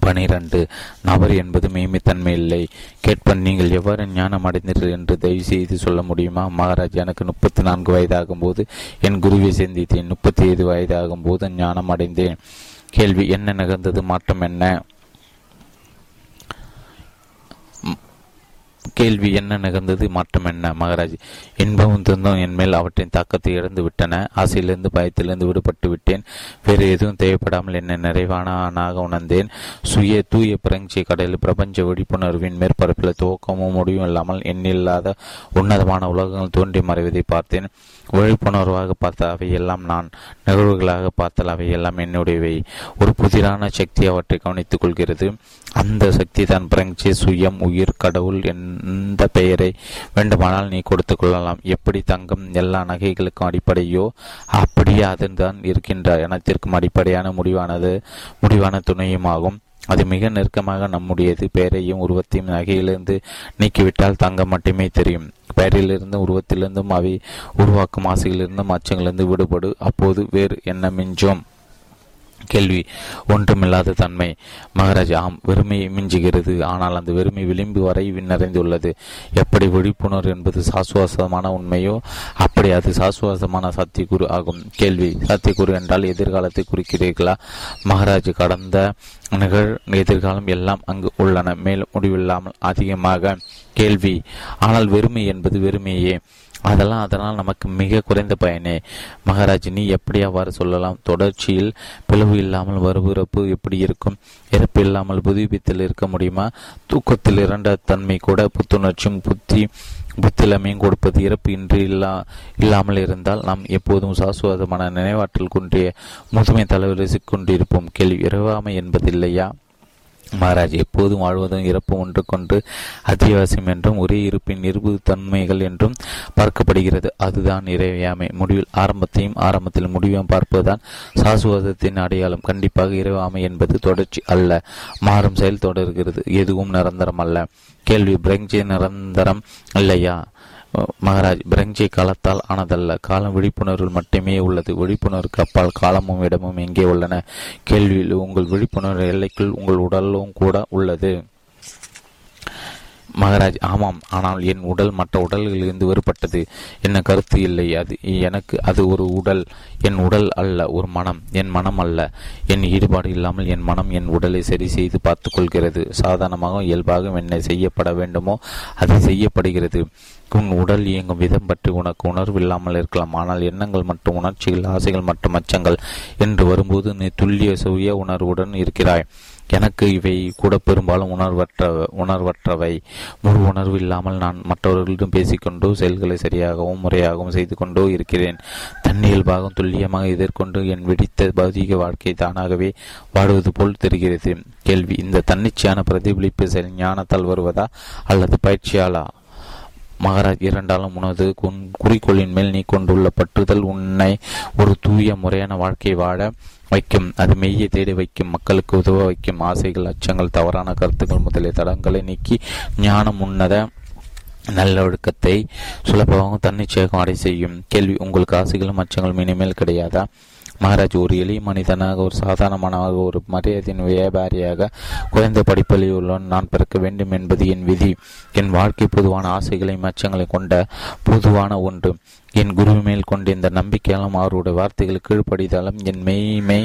பனிரெண்டு. நபர் என்பது மெய்மைத்தன்மை இல்லை. கேட்பன் நீங்கள் எவ்வாறு ஞானம் அடைந்தீர்கள் என்று தயவு செய்து சொல்ல முடியுமா? மகாராஜ் எனக்கு முப்பத்தி நான்கு வயதாகும் போது என் குருவை சந்தித்தேன். முப்பத்தி ஐந்து வயதாகும் போது ஞானம் அடைந்தேன். கேள்வி என்ன நிகழ்ந்தது? மாற்றம் என்ன? கேள்வி என்ன நிகழ்ந்தது? மாற்றம் என்ன? மகாராஜ் இன்பமும் துன்பம் என் மேல் அவற்றின் தாக்கத்தை இழந்து விட்டன. ஆசையிலிருந்து பயத்திலிருந்து விடுபட்டு விட்டேன். வேறு எதுவும் தேவைப்படாமல் என்னை நிறைவானாக உணர்ந்தேன். சுய தூய பிரஞ்சி கடலில் பிரபஞ்ச விழிப்புணர்வின் மேற்பரப்பில் துவக்கமும் முடிவும் இல்லாமல் எண்ணில்லாத உன்னதமான உலகங்கள் தோன்றி மறைவதை பார்த்தேன். விழிப்புணர்வாக பார்த்த அவையெல்லாம் நான் நிகழ்வுகளாக பார்த்தால் அவையெல்லாம் என்னுடையவை. ஒரு புதிரான சக்தி அவற்றை கவனித்துக் கொள்கிறது. அந்த சக்தி தான் பிரங்சி சுயம் உயிர் கடவுள் எந்த பெயரை வேண்டுமானால் நீ கொடுத்துக் கொள்ளலாம். எப்படி தங்கம் எல்லா நகைகளுக்கும் அடிப்படையோ அப்படியே அதன்தான் இருக்கின்ற இனத்திற்கும் அடிப்படையான முடிவானது முடிவான துணையுமாகும். அது மிக நெருக்கமாக நம்முடையது. பெயரையும் உருவத்தையும் நகையிலிருந்து நீக்கிவிட்டால் தங்கம் மட்டுமே தெரியும். பெயரிலிருந்தும் உருவத்திலிருந்தும் அவை உருவாக்கும் ஆசையிலிருந்தும் அச்சங்களிலிருந்து விடுபடு. அப்போது வேறு என்ன மிஞ்சோம்? கேள்வி ஒன்றுமில்லாத தன்மை. மகாராஜ் ஆம் வெறுமையை மிஞ்சுகிறது. ஆனால் அந்த வெறுமை விளிம்பு வரை நிறைந்துள்ளது எப்படி விழிப்புணர்வு என்பது சாசுவாசமான உண்மையோ அப்படி அது சாசுவாசமான சத்தியகுரு ஆகும். கேள்வி சத்தியகுரு என்றால் எதிர்காலத்தை குறிக்கிறீர்களா? மகாராஜ் கடந்த நிகழ் எதிர்காலம் எல்லாம் அங்கு உள்ளன. மேலும் முடிவில்லாமல் அதிகமாக கேள்வி. ஆனால் வெறுமை என்பது வெறுமையே. அதெல்லாம் அதனால் நமக்கு மிக குறைந்த பயனே. மகாராஜ் நீ எப்படி அவ்வாறு சொல்லலாம்? தொடர்ச்சியில் பிளவு இல்லாமல் வறுவிறப்பு எப்படி இருக்கும்? இறப்பு இல்லாமல் புதுப்பித்தல் இருக்க முடியுமா? தூக்கத்தில் இரண்ட தன்மை கூட புத்துணர்ச்சியும் புத்தி புத்திலமையும் கொடுப்பது இறப்பு இன்றி இல்லா இல்லாமல் இருந்தால் நாம் எப்போதும் சாசுவாதமான நினைவாற்றல் குன்றிய முதுமை தலைவர் கொண்டிருப்போம் கேள்வி இரவாமை என்பதில்லையா? மகாராஜ் எப்போதும் வாழ்வதும் இறப்பு ஒன்று கொண்டு அத்தியாவசியம் என்றும் ஒரே இருப்பின் நிருபு தன்மைகள் என்றும் பார்க்கப்படுகிறது. அதுதான் இறைவையாமை முடிவில் ஆரம்பத்தையும் ஆரம்பத்தில் முடிவையும் பார்ப்பதுதான் சாசுவாதத்தின் அடையாளம். கண்டிப்பாக இறைவாமை என்பது தொடர்ச்சி அல்ல மாறும் செயல் தொடர்கிறது. எதுவும் நிரந்தரம் அல்ல. கேள்வி பிரங்ஜி நிரந்தரம் இல்லையா? மகாராஜ் பிரெஞ்சை காலத்தால் ஆனதல்ல. காலம் விழிப்புணர்வில் மட்டுமே உள்ளது. விழிப்புணர்வுக்கு அப்பால் காலமும் இடமும் எங்கே உள்ளன? கேள்வியில் உங்கள் விழிப்புணர்வு எல்லைக்குள் உங்கள் உடலும் கூட உள்ளது. மகாராஜ் ஆமாம் ஆனால் என் உடல் மற்ற உடல்களிலிருந்து வேறுபட்டது. என்ன கருத்து இல்லை அது. எனக்கு அது ஒரு உடல். என் உடல் அல்ல ஒரு மனம். என் மனம் அல்ல. என் ஈடுபாடு இல்லாமல் என் மனம் என் உடலை சரி செய்து பார்த்து கொள்கிறது. சாதாரணமாக இயல்பாக என்ன செய்யப்பட வேண்டுமோ அது செய்யப்படுகிறது. உன் உடல் இயங்கும் விதம் பற்றி உனக்கு உணர்வு இல்லாமல் இருக்கலாம். ஆனால் எண்ணங்கள் மற்றும் உணர்ச்சிகள் ஆசைகள் மற்றும் அச்சங்கள் என்று வரும்போது நீ துல்லிய சுய உணர்வுடன் இருக்கிறாய். எனக்கு இவை கூட பெரும்பாலும் உணர்வற்ற உணர்வற்றவை. முழு உணர்வு இல்லாமல் நான் மற்றவர்களிடம் பேசிக்கொண்டோ செயல்களை சரியாகவும் முறையாகவும் செய்து கொண்டோ இருக்கிறேன். தன்னியல் பாகம் துல்லியமாக எதிர்கொண்டு என் வெடித்த பௌதிக வாழ்க்கை தானாகவே வாடுவது போல் தெரிகிறது. கேள்வி இந்த தன்னிச்சையான பிரதிபலிப்பு செயல் ஞானத்தால் வருவதா அல்லது பயிற்சியாளா? மகாராஜ் இரண்டாலும் உனது குறிக்கோளின் மேல் நீ கொண்டுள்ள பற்றுதல் உன்னை ஒரு தூய முறையான வாழ்க்கை வாழ வைக்கும். அது மெய்யை தேடி வைக்கும். மக்களுக்கு உதவ வைக்கும். ஆசைகள் அச்சங்கள் தவறான கருத்துக்கள் முதலிய தடங்களை நீக்கி ஞானம் உன்னத நல்லொழுக்கத்தை சுலபமாக தன்னிச்சையாக அடை செய்யும். கேள்வி உங்களுக்கு ஆசைகளும் அச்சங்களும் இனிமேல் கிடையாதா? மகாராஜ் ஒரு எளிய மனிதனாக ஒரு சாதாரணமானவாக ஒரு மரியாதையின் வியாபாரியாக குறைந்த படிப்பறிவுள்ளவன் நான் பிறக்க வேண்டும் என்பது என் விதி. என் வாழ்க்கை பொதுவான ஆசைகளையும் அச்சங்களை கொண்ட பொதுவான ஒன்று. என் குரு மேல் கொண்ட இந்த நம்பிக்கையாலும் அவருடைய வார்த்தைகள் கீழ்ப்படிதாலும் என் மெய்மை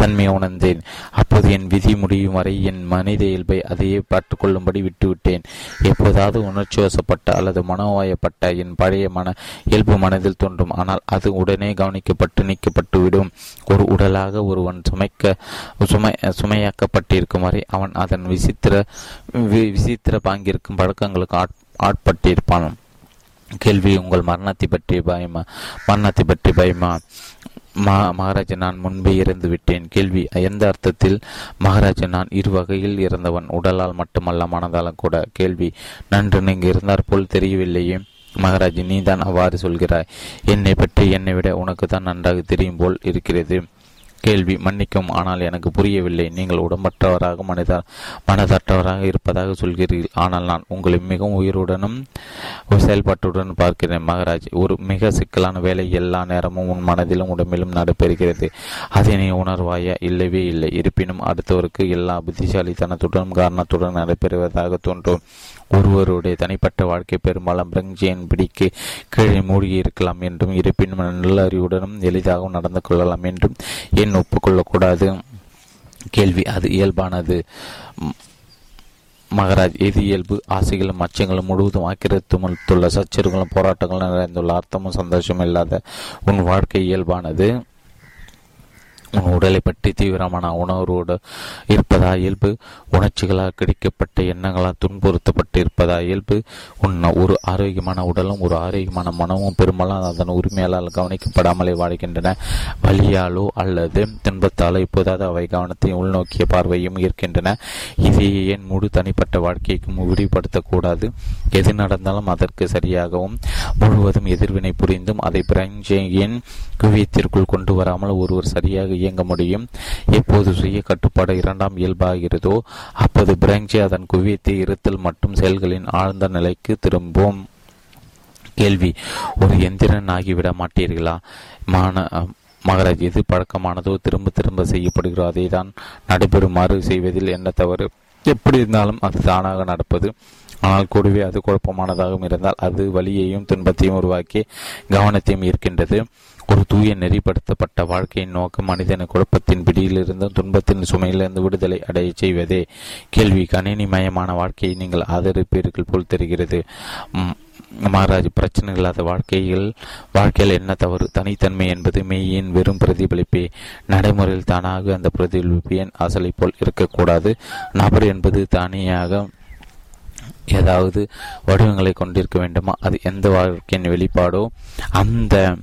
தன்மை உணர்ந்தேன். அப்போது என் விதி முடியும் வரை என் மனித இயல்பை அதையே பார்த்துக்கொள்ளும்படி விட்டுவிட்டேன். எப்போதாவது உணர்ச்சி வசப்பட்ட அல்லது மனோவாயப்பட்ட என் பழைய மன இயல்பு மனதில் தோன்றும். ஆனால் அது உடனே கவனிக்கப்பட்டு நீக்கப்பட்டு விடும் ஒரு உடலாக ஒருவன் சுமைக்க சுமை சுமையாக்கப்பட்டிருக்கும் வரை அவன் அதன் விசித்திர விசித்திர பாங்கிருக்கும் பழக்கங்களுக்கு ஆட்பட்டிருப்பான் கேள்வி உங்கள் மரணத்தை பற்றி பயமா மரணத்தை பற்றி பயமா? மா மகாராஜா நான் முன்பே இறந்து விட்டேன். கேள்வி எந்த அர்த்தத்தில்? மகாராஜா நான் இரு வகையில் இறந்தவன். உடலால் மட்டுமல்ல மனதாலும் கூட. கேள்வி நன்று நீங்கள் இருந்தார் போல் தெரியவில்லையே. மகாராஜ் நீதான் அவ்வாறு சொல்கிறாய். என்னை பற்றி என்னை விட உனக்கு தான் நன்றாக தெரியும் போல் இருக்கிறது. கேள்வி மன்னிக்கும் ஆனால் எனக்கு புரியவில்லை. நீங்கள் உடம்பற்றவராக மனித மனதற்றவராக இருப்பதாக சொல்கிறீர்கள் ஆனால் நான் உங்களை மிகவும் உயிருடனும் செயல்பாட்டுடன் பார்க்கிறேன் மகராஜ். ஒரு மிக சிக்கலான வேலை எல்லா நேரமும் உன் மனதிலும் உடம்பிலும் நடைபெறுகிறது. அதை நீ உணர்வாயா? இல்லவே இல்லை. இருப்பினும் அடுத்தவருக்கு எல்லா புத்திசாலித்தனத்துடன் காரணத்துடன் நடைபெறுவதாக தோன்றும். ஒருவருடைய தனிப்பட்ட வாழ்க்கை பெரும்பாலும் பிரங்ஜியின் பிடிக்கு கீழே மூழ்கி இருக்கலாம் என்றும் இருப்பினும் நல்ல அறிவுடனும் எளிதாகவும் நடந்து கொள்ளலாம் என்றும் ஏன் ஒப்புக்கொள்ளக்கூடாது? கேள்வி. அது இயல்பானது. மகராஜ் எது இயல்பு? ஆசைகளும் அச்சங்களும் முழுவதும் ஆக்கிரத்துள்ள சச்சரவுகளும் போராட்டங்களும் நிறைந்துள்ள அர்த்தமும் சந்தோஷமும் இல்லாத உன் வாழ்க்கை இயல்பானது. உடலை பற்றி தீவிரமான உணர்வோடு இருப்பதா இயல்பு? உணர்ச்சிகளால் கிடைக்கப்பட்ட எண்ணங்களால் துன்புறுத்தப்பட்டு இருப்பதா இயல்பு? உன் ஒரு ஆரோக்கியமான உடலும் ஒரு ஆரோக்கியமான மனமும் பெரும்பாலும் அதன் உரிமையாளர் கவனிக்கப்படாமலே வாழ்கின்றன. வழியாலோ அல்லது துன்பத்தாலோ இப்போதாவது அவை கவனத்தையும் உள்நோக்கிய பார்வையும் இருக்கின்றன இதையே ஏன் முழு தனிப்பட்ட வாழ்க்கைக்கும் விரிவுபடுத்தக்கூடாது எது நடந்தாலும் அதற்கு சரியாகவும் முழுவதும் எதிர்வினை புரிந்தும் அதை பிரஞ்சையின் குவியத்திற்குள் கொண்டு வராமல் ஒருவர் சரியாக இயங்க முடியும். எப்போது சுய கட்டுப்பாடு இரண்டாம் இயல்பாகிறதோ அப்போது பிராங்சி அதன் குவியத்தை இருத்தல் மற்றும் செயல்களின் ஆழ்ந்த நிலைக்கு திரும்பும். கேள்வி ஒரு எந்திரன் ஆகிவிட மாட்டீர்களா? மான மகராஜ் எது பழக்கமானதோ திரும்ப திரும்ப செய்யப்படுகிறோ அதை தான் நடைபெறுமாறு செய்வதில் என்ன தவறு? எப்படி இருந்தாலும் அது தானாக நடப்பது. ஆனால் கூடவே அது குழப்பமானதாகவும் இருந்தால் அது வலியையும் துன்பத்தையும் உருவாக்கி கவனத்தையும் ஈர்க்கின்றது. ஒரு தூய நெறிப்படுத்தப்பட்ட வாழ்க்கையின் நோக்கம் மனிதன குழப்பத்தின் பிடியிலிருந்தும் துன்பத்தின் சுமையிலிருந்து விடுதலை அடைய செய்வதே. கேள்வி. கணினிமயமான வாழ்க்கையை நீங்கள் ஆதரிப்பீர்கள் போல் தெரிகிறது. மகாராஜ் பிரச்சனை இல்லாத வாழ்க்கையில் வாழ்க்கையில் என்ன தவறு? தனித்தன்மை என்பது மெய்யின் வெறும் பிரதிபலிப்பே. நடைமுறையில் தானாக அந்த பிரதிபலிப்பு என் அசலை போல் இருக்கக்கூடாது. நபர் என்பது தனியாக ஏதாவது வடிவங்களை கொண்டிருக்க வேண்டுமா? அது எந்த வாழ்க்கையின் வெளிப்பாடோ? அந்த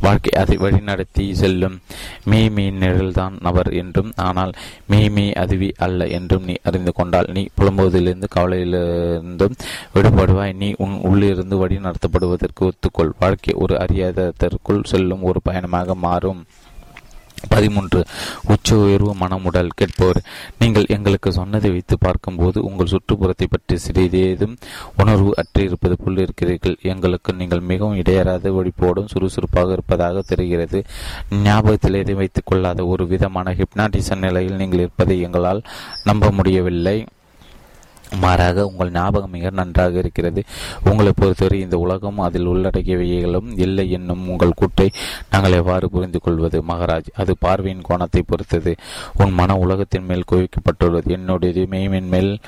வாழ்க்கை அதை வழிநடத்தி செல்லும். மேய்மையின் நிழல்தான் நபர் என்றும் ஆனால் மேய்மை அதுவி அல்ல என்றும் நீ அறிந்து கொண்டால். நீ புலம்புவதிலிருந்து கவலையிலிருந்தும் விடுபடுவாய். நீ உன் உள்ளிருந்து வழி நடத்தப்படுவதற்கு ஒத்துக்கொள். வாழ்க்கை ஒரு அறியாததற்குள் செல்லும் ஒரு பயணமாக மாறும். பதிமூன்று உச்ச உயர்வு மனமுடல் கேட்போர். நீங்கள் எங்களுக்கு சொன்னதை வைத்து பார்க்கும்போது உங்கள் சுற்றுப்புறத்தை பற்றி சிறிதேதும் உணர்வு அற்றிருப்பது போல் இருக்கிறீர்கள். எங்களுக்கு நீங்கள் மிகவும் இடையறாத ஒழிப்போடும் சுறுசுறுப்பாக இருப்பதாக தெரிகிறது. ஞாபகத்தில் எதை வைத்துக் கொள்ளாத ஒரு விதமான ஹிப்னாட்டிசன் நிலையில் நீங்கள் இருப்பதை எங்களால் நம்ப முடியவில்லை. மாறாக உங்கள் ஞாபகம் மிக நன்றாக இருக்கிறது. உங்களை பொறுத்தவரை இந்த உலகம் அதில் உள்ளடக்கியவைகளும் இல்லை என்னும் உங்கள் கூட்டை நாங்கள் எவ்வாறு புரிந்து கொள்வது? மகாராஜ் அது பார்வையின் கோணத்தை பொறுத்தது. உன் மன உலகத்தின் மேல் குவிக்கப்பட்டுள்ளது. என்னுடைய மெய்மின் மேல்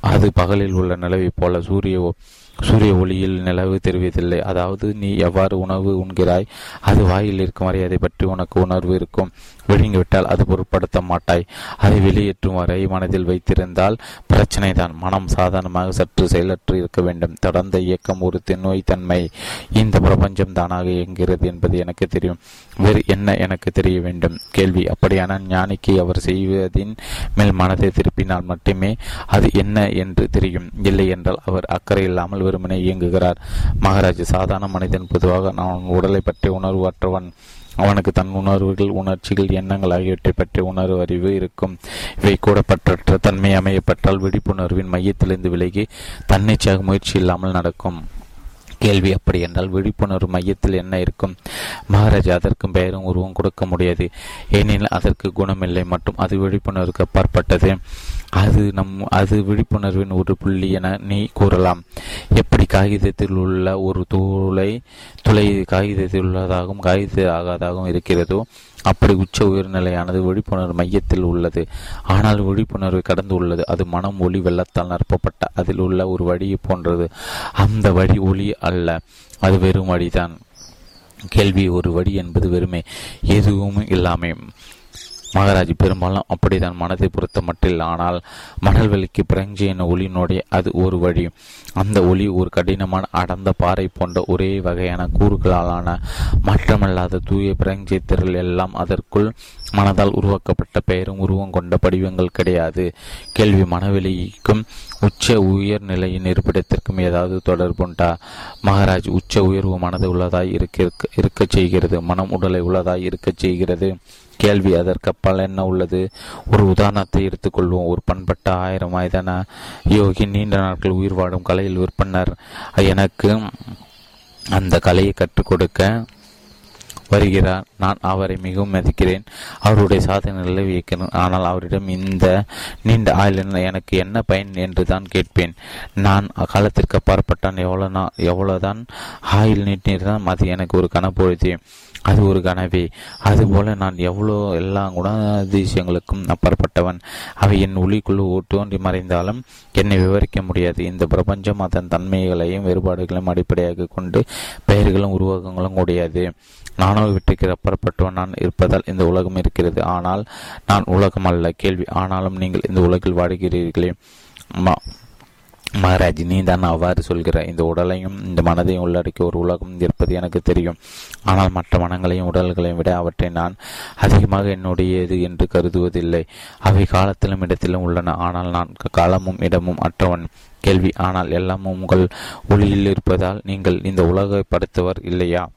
அது பகலில் உள்ள நிலவை போல சூரிய சூரிய ஒளியில் நிலவு தெரிவதில்லை. அதாவது நீ எவ்வாறு உணவு உண்கிறாய்? அது வாயில் இருக்கும் வரை அதை பற்றி உனக்கு உணர்வு இருக்கும். விழுங்கிவிட்டால் அது பொருட்படுத்த மாட்டாய். அதை வெளியேற்றும் வரை மனதில் வைத்திருந்தால் பிரச்சனை தான் மனம் சாதாரணமாக சற்று செயலற்று இருக்க வேண்டும். தொடர்ந்த இயக்கம் ஒரு நோய் தன்மை. இந்த பிரபஞ்சம் தானாக இயங்குகிறது என்பது எனக்கு தெரியும். வேறு என்ன எனக்கு தெரிய வேண்டும்? கேள்வி. அப்படியான ஞானிக்கு அவர் செய்வதின் மேல் மனதை திருப்பினால் மட்டுமே அது என்ன என்று தெரியும். இல்லை என்றால் அவர் அக்கறை இல்லாமல் வெறுமனே இயங்குகிறார். மகாராஜ் சாதாரண மனிதன் பொதுவாக நான் உடலை பற்றி உணர்வு அற்றவன். அவனுக்கு தன் உணர்வுகள் உணர்ச்சிகள் எண்ணங்கள் ஆகியவற்றை பற்றிய உணர்வு அறிவு இருக்கும். இவை கூட பற்றற்ற தன்மை அமையப்பட்டால் விழிப்புணர்வின் மையத்திலிருந்து விலகி தன்னிச்சையாக முயற்சி இல்லாமல் நடக்கும். கேள்வி அப்படி என்றால் விழிப்புணர்வு மையத்தில் என்ன இருக்கும்? மகாராஜா அதற்கும் பெயரும் உருவம் கொடுக்க முடியாது. ஏனெனில் அதற்கு குணமில்லை மற்றும் அது விழிப்புணர்வுக்கு அப்பாற்பட்டது. அது நம் அது விழிப்புணர்வின் ஒரு புள்ளி என நீ கூறலாம். எப்படி காகிதத்தில் உள்ள ஒரு தூளை துளை காகிதத்தில் உள்ளதாகவும் காகித ஆகாதாகவும் இருக்கிறதோ அப்படி உச்ச உயர்நிலையானது விழிப்புணர்வு மையத்தில் உள்ளது. ஆனால் விழிப்புணர்வை கடந்து உள்ளது. அது மனம் ஒளி வெள்ளத்தால் நிரப்பப்பட்ட அதில் உள்ள ஒரு வழியை போன்றது. அந்த வழி ஒளி அல்ல. அது வெறும் வழிதான். கேள்வி ஒரு வழி என்பது வெறுமை. எதுவும் இல்லாமையும் மகாராஜ் பெரும்பாலும் அப்படித்தான் மனதை பொறுத்த மட்டில். ஆனால் மணல் வெளிக்கு பிரஞ்சி என ஒளியினுடைய அது ஒரு வழி. அந்த ஒளி ஒரு கடினமான அடர்ந்த பாறை போன்ற ஒரே வகையான கூறுகளாலான மாற்றமல்லாத தூய பிரஞ்சி திரள் எல்லாம் அதற்குள் மனதால் உருவாக்கப்பட்ட பெயரும் உருவம் கொண்ட படிவங்கள் கிடையாது. கேள்வி மனவெளிக்கும் உச்ச உயர்நிலையின் இருப்பிடத்திற்கும் ஏதாவது தொடர்புண்டா மகாராஜ் உச்ச உயர்வு மனது உள்ளதாய் இருக்க இருக்கச் செய்கிறது மனம் உடலை உள்ளதாய் இருக்கச் செய்கிறது. கேள்வி அதற்கப்பால் என்ன உள்ளது? ஒரு உதாரணத்தை எடுத்துக்கொள்வோம் ஒரு பண்பட்ட ஆயிரம் வயதான யோகி நீண்ட நாட்கள் உயிர் வாடும் கலையில் விற்பனர். எனக்கு அந்த கலையை கற்றுக் கொடுக்க வருகிறார். நான் அவரை மிகவும் மதிக்கிறேன். அவருடைய சாதனைகளை வியக்கிறேன் ஆனால் அவரிடம் இந்த நீண்ட ஆயுள் எனக்கு என்ன பயன் என்று தான் கேட்பேன். நான் அக்காலத்திற்கு அப்பாற்பட்டான். எவ்வளோ நான் எவ்வளோதான் ஆயுள் நீட்டிருந்தான் அது எனக்கு ஒரு கனப்பொழுது. அது ஒரு கனவே. அதுபோல நான் எவ்வளோ எல்லா குணாதிசயங்களுக்கும் அப்பாற்பட்டவன். அவை என் ஒளிக்குழு தோன்றி மறைந்தாலும் என்னை விவரிக்க முடியாது. இந்த பிரபஞ்சம் அதன் தன்மைகளையும் வேறுபாடுகளையும் அடிப்படையாக கொண்டு பெயர்களும் உருவகங்களும் கூடியது நானோ விட்டுக்கு அப்பாற்பட்டவன் நான் இருப்பதால் இந்த உலகம் இருக்கிறது. ஆனால் நான் உலகம் அல்ல கேள்வி. ஆனாலும் நீங்கள் இந்த உலகில் வாடுகிறீர்களே. மகாராஜ் நீ தான் அவ்வாறு சொல்கிற இந்த உடலையும் இந்த மனதையும் உள்ளடக்கிய ஒரு உலகம் இருப்பது எனக்கு தெரியும். ஆனால் மற்ற மனங்களையும் உடல்களையும் விட அவற்றை நான் அதிகமாக என்னுடையது என்று கருதுவதில்லை. அவை காலத்திலும் இடத்திலும் உள்ளன. ஆனால் நான் காலமும் இடமும் அற்றவன். கேள்வி. ஆனால் எல்லாமும் உங்கள் ஒளியில் இருப்பதால் நீங்கள் இந்த உலகை இல்லையா?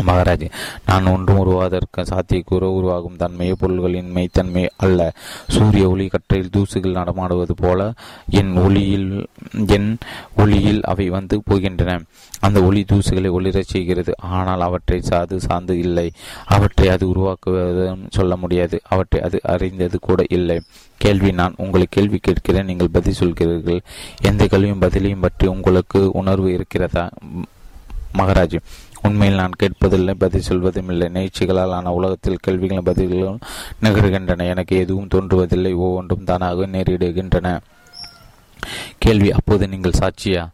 மகாராஜ் நான் ஒன்றும் உருவாதற்கு சாத்தியக்கூற உருவாகும் தன்மையை பொருள்களின் மெய்த்தன்மை அல்ல. சூரிய ஒளி கற்றையில் தூசுகள் நடமாடுவது போல என் ஒளியில் என் ஒளியில் அவை வந்து போகின்றன. அந்த ஒளி தூசுகளை ஒளிரச் செய்கிறது. ஆனால் அவற்றை சாது சார்ந்து இல்லை. அவற்றை அது உருவாக்குவதும் சொல்ல முடியாது. அவற்றை அது அறிந்தது கூட இல்லை. கேள்வி நான் உங்களை கேள்வி கேட்கிறேன். நீங்கள் பதில் சொல்கிறீர்கள். எந்த கல்வியும் பதிலையும் பற்றி உங்களுக்கு உணர்வு இருக்கிறதா? மகாராஜ் உண்மையில் நான் கேட்பதில்லை பதில் சொல்வதும் இல்லை நிகழ்ச்சிகளால் ஆன உலகத்தில் கேள்விகளும் பதில்களும் நிகழ்கின்றன. எனக்கு எதுவும் தோன்றுவதில்லை. ஒவ்வொன்றும் தானாக நேரிடுகின்றன. கேள்வி அப்போது நீங்கள் சாட்சியா?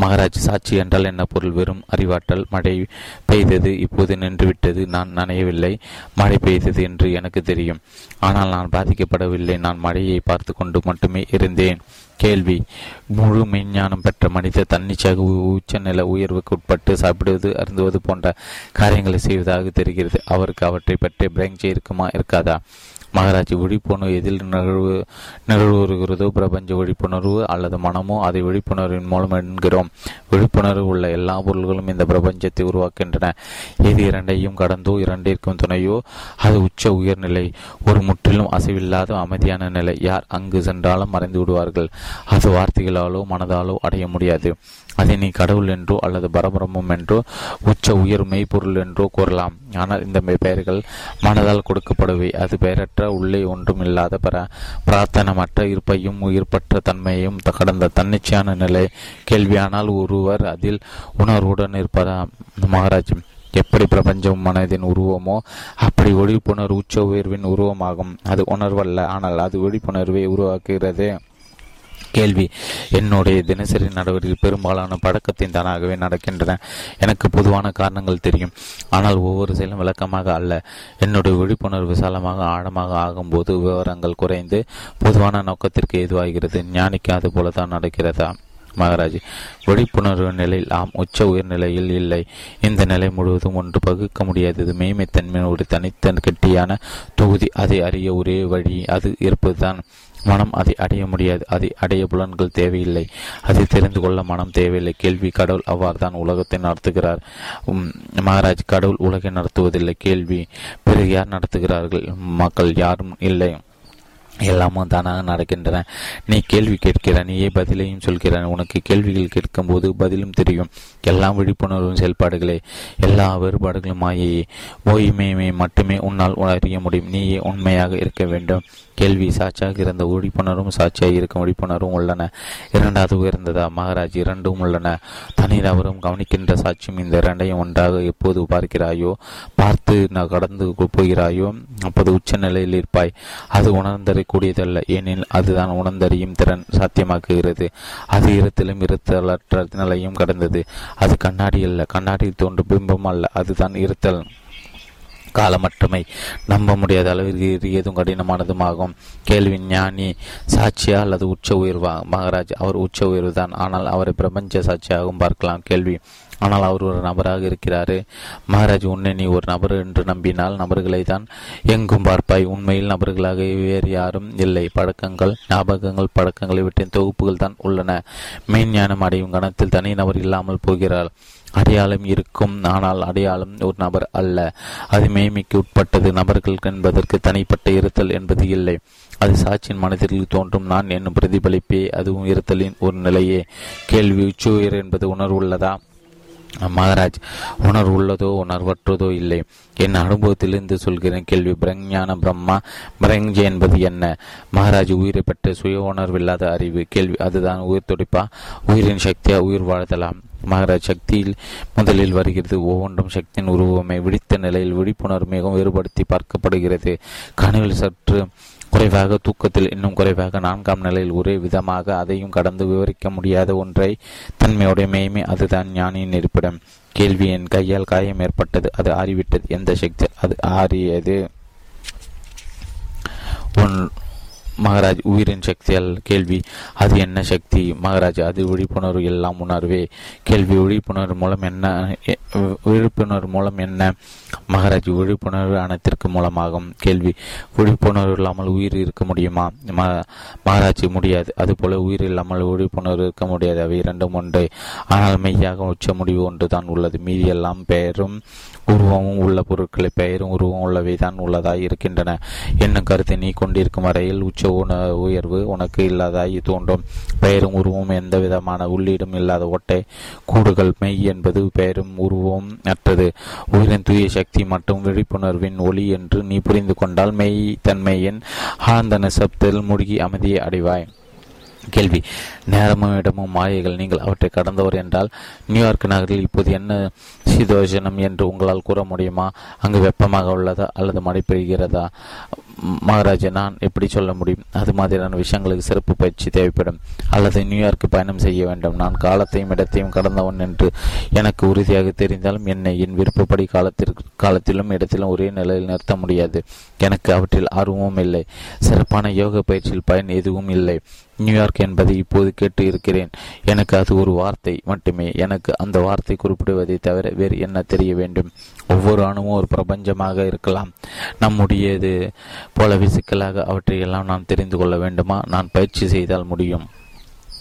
மகாராஜ் சாட்சி என்றால் என்ன பொருள்? வெறும் அறிவாற்றல். மழை பெய்தது இப்போது நின்றுவிட்டது. நான் நனையவில்லை. மழை பெய்தது என்று எனக்கு தெரியும். ஆனால் நான் பாதிக்கப்படவில்லை. நான் மழையை பார்த்து கொண்டு மட்டுமே இருந்தேன். கேள்வி. முழு மெஞ்ஞானம் பெற்ற மனித தன்னிச்சையாக உச்சநில உயர்வுக்கு உட்பட்டு சாப்பிடுவது அருந்துவது போன்ற காரியங்களை செய்வதாக தெரிகிறது. அவருக்கு அவற்றை பற்றி பிரங்சி இருக்குமா இருக்காதா? மகாராஜ் விழிப்புணர்வு எதில் நிகழ்வு நிகழ்வுகிறதோ பிரபஞ்ச விழிப்புணர்வு அல்லது மனமோ அதை விழிப்புணர்வின் மூலம் என்கிறோம். விழிப்புணர்வு உள்ள எல்லா பொருள்களும் இந்த பிரபஞ்சத்தை உருவாக்கின்றன எது இரண்டையும் கடந்தோ இரண்டிற்கும் துணையோ? அது உச்ச உயர்நிலை ஒரு முற்றிலும் அசைவில்லாத அமைதியான நிலை. யார் அங்கு சென்றாலும் மறைந்து விடுவார்கள். அது வார்த்தைகளாலோ மனதாலோ அடைய முடியாது. அதை நீ கடவுள் என்றோ அல்லது பரபரமம் என்றோ உச்ச உயர் மெய்ப்பொருள் என்றோ கூறலாம். ஆனால் இந்த பெயர்கள் மனதால் கொடுக்கப்படுவை. அது பெயரற்ற உள்ளே ஒன்றும் இல்லாத பிர பிரார்த்தனமற்ற இருப்பையும் உயிர்ப்பற்ற தன்மையையும் கடந்த தன்னிச்சையான நிலை கேள்வியானால் ஒருவர் அதில் உணர்வுடன் இருப்பதா மகாராஜ் எப்படி பிரபஞ்சம் மனதின் உருவமோ அப்படி ஒழிப்புணர்வு உச்ச உயர்வின் உருவமாகும். அது உணர்வல்ல ஆனால் அது விழிப்புணர்வை உருவாக்குகிறது. கேள்வி என்னுடைய தினசரி நடவடிக்கை பெரும்பாலான பழக்கத்தின் தானாகவே நடக்கின்றன. எனக்கு பொதுவான காரணங்கள் தெரியும். ஆனால் ஒவ்வொரு செயலும் விளக்கமாக அல்ல. என்னுடைய விழிப்புணர்வு விசாலமாக ஆழமாக ஆகும்போது விவரங்கள் குறைந்து பொதுவான நோக்கத்திற்கு ஏதுவாகிறது. ஞானிக்கு அது போலதான் நடக்கிறதா? மகாராஜ். விழிப்புணர்வு நிலையில் ஆம் உச்ச உயர்நிலையில் இல்லை. இந்த நிலை முழுவதும் ஒன்று பகுக்க முடியாதது. மெய்மைத்தன்மையின் ஒரு தனித்த கெட்டியான தொகுதி. அதை அறிய ஒரே வழி அது இருப்பதுதான். மனம் அதை அடைய முடியாது. அதை அடைய புலன்கள் தேவையில்லை. அதை தெரிந்து கொள்ள மனம் தேவையில்லை. கேள்வி கடவுள் அவ்வாறு தான் உலகத்தை நடத்துகிறார். மகாராஜ் கடவுள் உலகை நடத்துவதில்லை. கேள்வி பிறகு யார் நடத்துகிறார்கள்? மக்கள் யாரும் இல்லை. எல்லாமும் தானாக நடக்கின்றன. நீ கேள்வி கேட்கிற நீயே பதிலையும் சொல்கிறான் உனக்கு கேள்விகள் கேட்கும் போது பதிலும் தெரியும். எல்லாம் விழிப்புணர்வும் செயல்பாடுகளே எல்லா வேறுபாடுகளும் மாயையே ஓய்மையுமே மட்டுமே உன்னால் அறிய முடியும். நீயே உண்மையாக இருக்க வேண்டும். கேள்வி சாட்சியாக இருந்த விழிப்புணர்வும் சாட்சியாக இருக்கும் விழிப்புணர்வும் உள்ளன. இரண்டாவது உயர்ந்ததா? மகாராஜ் இரண்டும் உள்ளன. தனிநபரும் கவனிக்கின்ற சாட்சியும் இந்த இரண்டையும் ஒன்றாக எப்போது பார்க்கிறாயோ பார்த்து நான் கடந்து போகிறாயோ அப்போது உச்ச நிலையில் இருப்பாய். அது கூடியதல்ல. ஏனெனில் அதுதான் உணர்ந்தறியும் திறன் சாத்தியமாக்குகிறது. அது இருத்தலும் இருத்தலற்ற நிலையும் கடந்தது. அது கண்ணாடி அல்ல. கண்ணாடியில் தோன்றும் பிம்பம் அல்ல. அதுதான் இருத்தல் காலமற்றமை. நம்ப முடியாத அளவிற்கு எதுவும் கடினமானதுமாகும். கேள்வி ஞானி சாட்சியா அல்லது உச்ச உயர்வா? மகாராஜ் அவர் உச்ச உயர்வு தான் ஆனால் அவரை பிரபஞ்ச சாட்சியாகவும் பார்க்கலாம். கேள்வி ஆனால் அவர் ஒரு நபராக இருக்கிறாரு. மகாராஜ் உன்னை நீ ஒரு நபர் என்று நம்பினால் நபர்களை தான் எங்கும் பார்ப்பாய். உண்மையில் நபர்களாக வேறு யாரும் இல்லை. பழக்கங்கள் ஞாபகங்கள் பழக்கங்களை விட்டு தொகுப்புகள் தான் உள்ளன. மெய்ஞானம் அடையும் கணத்தில் தனி நபர் இல்லாமல் போகிறார் அடையாளம் இருக்கும் ஆனால் அடையாளம் ஒரு நபர் அல்ல. அது மேய்மைக்கு உட்பட்டது. நபர்கள் என்பதற்கு தனிப்பட்ட இருத்தல் என்பது இல்லை. அது சாட்சியின் மனதில் தோன்றும். நான் என்னும் பிரதிபலிப்பே அதுவும் இருத்தலின் ஒரு நிலையே. கேள்வி உச்சுயர் என்பது உணர்வு உள்ளதா மகாராஜ் உணர்வு உள்ளதோ உணர்வற்றதோ இல்லை. என் அனுபவத்திலிருந்து சொல்கிறேன் கேள்வி. பிரஞ்ஞான பிரம்மா பிரஞ்ச என்பது என்ன? மகாராஜ் உயிரை பெற்ற சுய உணர்வில்லாத அறிவு. கேள்வி அதுதான் உயிர் துடிப்பா? உயிரின் சக்தியா? உயிர் வாழ்தலாம் மகாராஜ் சக்தியில் முதலில் வருகிறது. ஒவ்வொன்றும் சக்தியின் உருவமை விழித்த நிலையில் விழிப்புணர்வு மிகவும் வேறுபடுத்தி பார்க்கப்படுகிறது. கனவில் சற்று குறைவாக தூக்கத்தில் இன்னும் குறைவாக நான்காம் நிலையில் ஒரே விதமாக அதையும் கடந்து விவரிக்க முடியாத ஒன்றை தன்மையுடைய மேய்மை அதுதான் ஞானியின் இருப்பிடம். கேள்வி என் கையால் காயம் ஏற்பட்டது அது ஆறிவிட்டது. எந்த சக்தி? அது ஆறியது. உன் மகாராஜ் உயிரின் சக்தியால் கேள்வி அது என்ன சக்தி? மகாராஜ் அது விழிப்புணர்வு எல்லாம் உணர்வே. கேள்வி விழிப்புணர்வு மூலம் என்ன விழிப்புணர்வு மூலம் என்ன? மகாராஜ் விழிப்புணர்வு அனைத்திற்கு மூலமாகும். கேள்வி விழிப்புணர்வு இல்லாமல் உயிர் இருக்க முடியுமா? மகாராஜ் முடியாது. அதுபோல உயிர் இல்லாமல் விழிப்புணர்வு இருக்க முடியாது. அவை இரண்டும் ஒன்று. ஆனால் மெய்யாக உச்ச முடிவு ஒன்று தான் உள்ளது. மீதி எல்லாம் பெயரும் உருவமும் உள்ள பொருட்களை பெயரும் உருவம் உள்ளவை தான் உள்ளதாய் இருக்கின்றன. என்னும் கருத்தை நீ கொண்டிருக்கும் வரையில் உச்ச உயர்வு உனக்கு இல்லாதாய் தோன்றும். பெயரும் உருவமும் எந்த விதமான உள்ளீடும் இல்லாத ஒட்டை கூடுகள். மெய் என்பது பெயரும் உருவம் அற்றது. உயிரின் தூய சக்தி மற்றும் விழிப்புணர்வின் ஒளி என்று நீ புரிந்து கொண்டால் மெய் தன்மையின் ஆழ்ந்த நிசப்தில் முழுகி அமைதியை அடைவாய். கேள்வி. நேரமும் இடமும் மாயைகள் நீங்கள் அவற்றை கடந்தவர் என்றால் நியூயார்க் நகரில் இப்போது என்ன சீதோஷனம் என்று உங்களால் கூற முடியுமா? அங்கு வெப்பமாக உள்ளதா அல்லது மழை பெய்கிறதா? மகாராஜா நான் எப்படி சொல்ல முடியும்? அது மாதிரியான விஷயங்களுக்கு சிறப்பு பயிற்சி தேவைப்படும். அல்லது நியூயார்க்கு பயணம் செய்ய வேண்டும். நான் காலத்தையும் இடத்தையும் கடந்தவன் என்று எனக்கு உறுதியாக தெரிந்தாலும் என்னை என் விருப்பப்படி காலத்திற்கு காலத்திலும் இடத்திலும் ஒரே நிலையில் நிறுத்த முடியாது. எனக்கு அவற்றில் ஆர்வமும் இல்லை. சிறப்பான யோக பயிற்சியில் பயன் எதுவும் இல்லை. நியூயார்க் என்பதை இப்போது கேட்டு இருக்கிறேன். எனக்கு அது ஒரு வார்த்தை மட்டுமே. எனக்கு அந்த வார்த்தை குறிப்பிடுவதை தவிர வேறு என்ன தெரிய வேண்டும்? ஒவ்வொரு அணுவும் ஒரு பிரபஞ்சமாக இருக்கலாம். நம்முடையது போலவே சிக்கலாக அவற்றையெல்லாம் நான் தெரிந்து கொள்ள வேண்டுமா? நான் பயிற்சி செய்தால் முடியும்.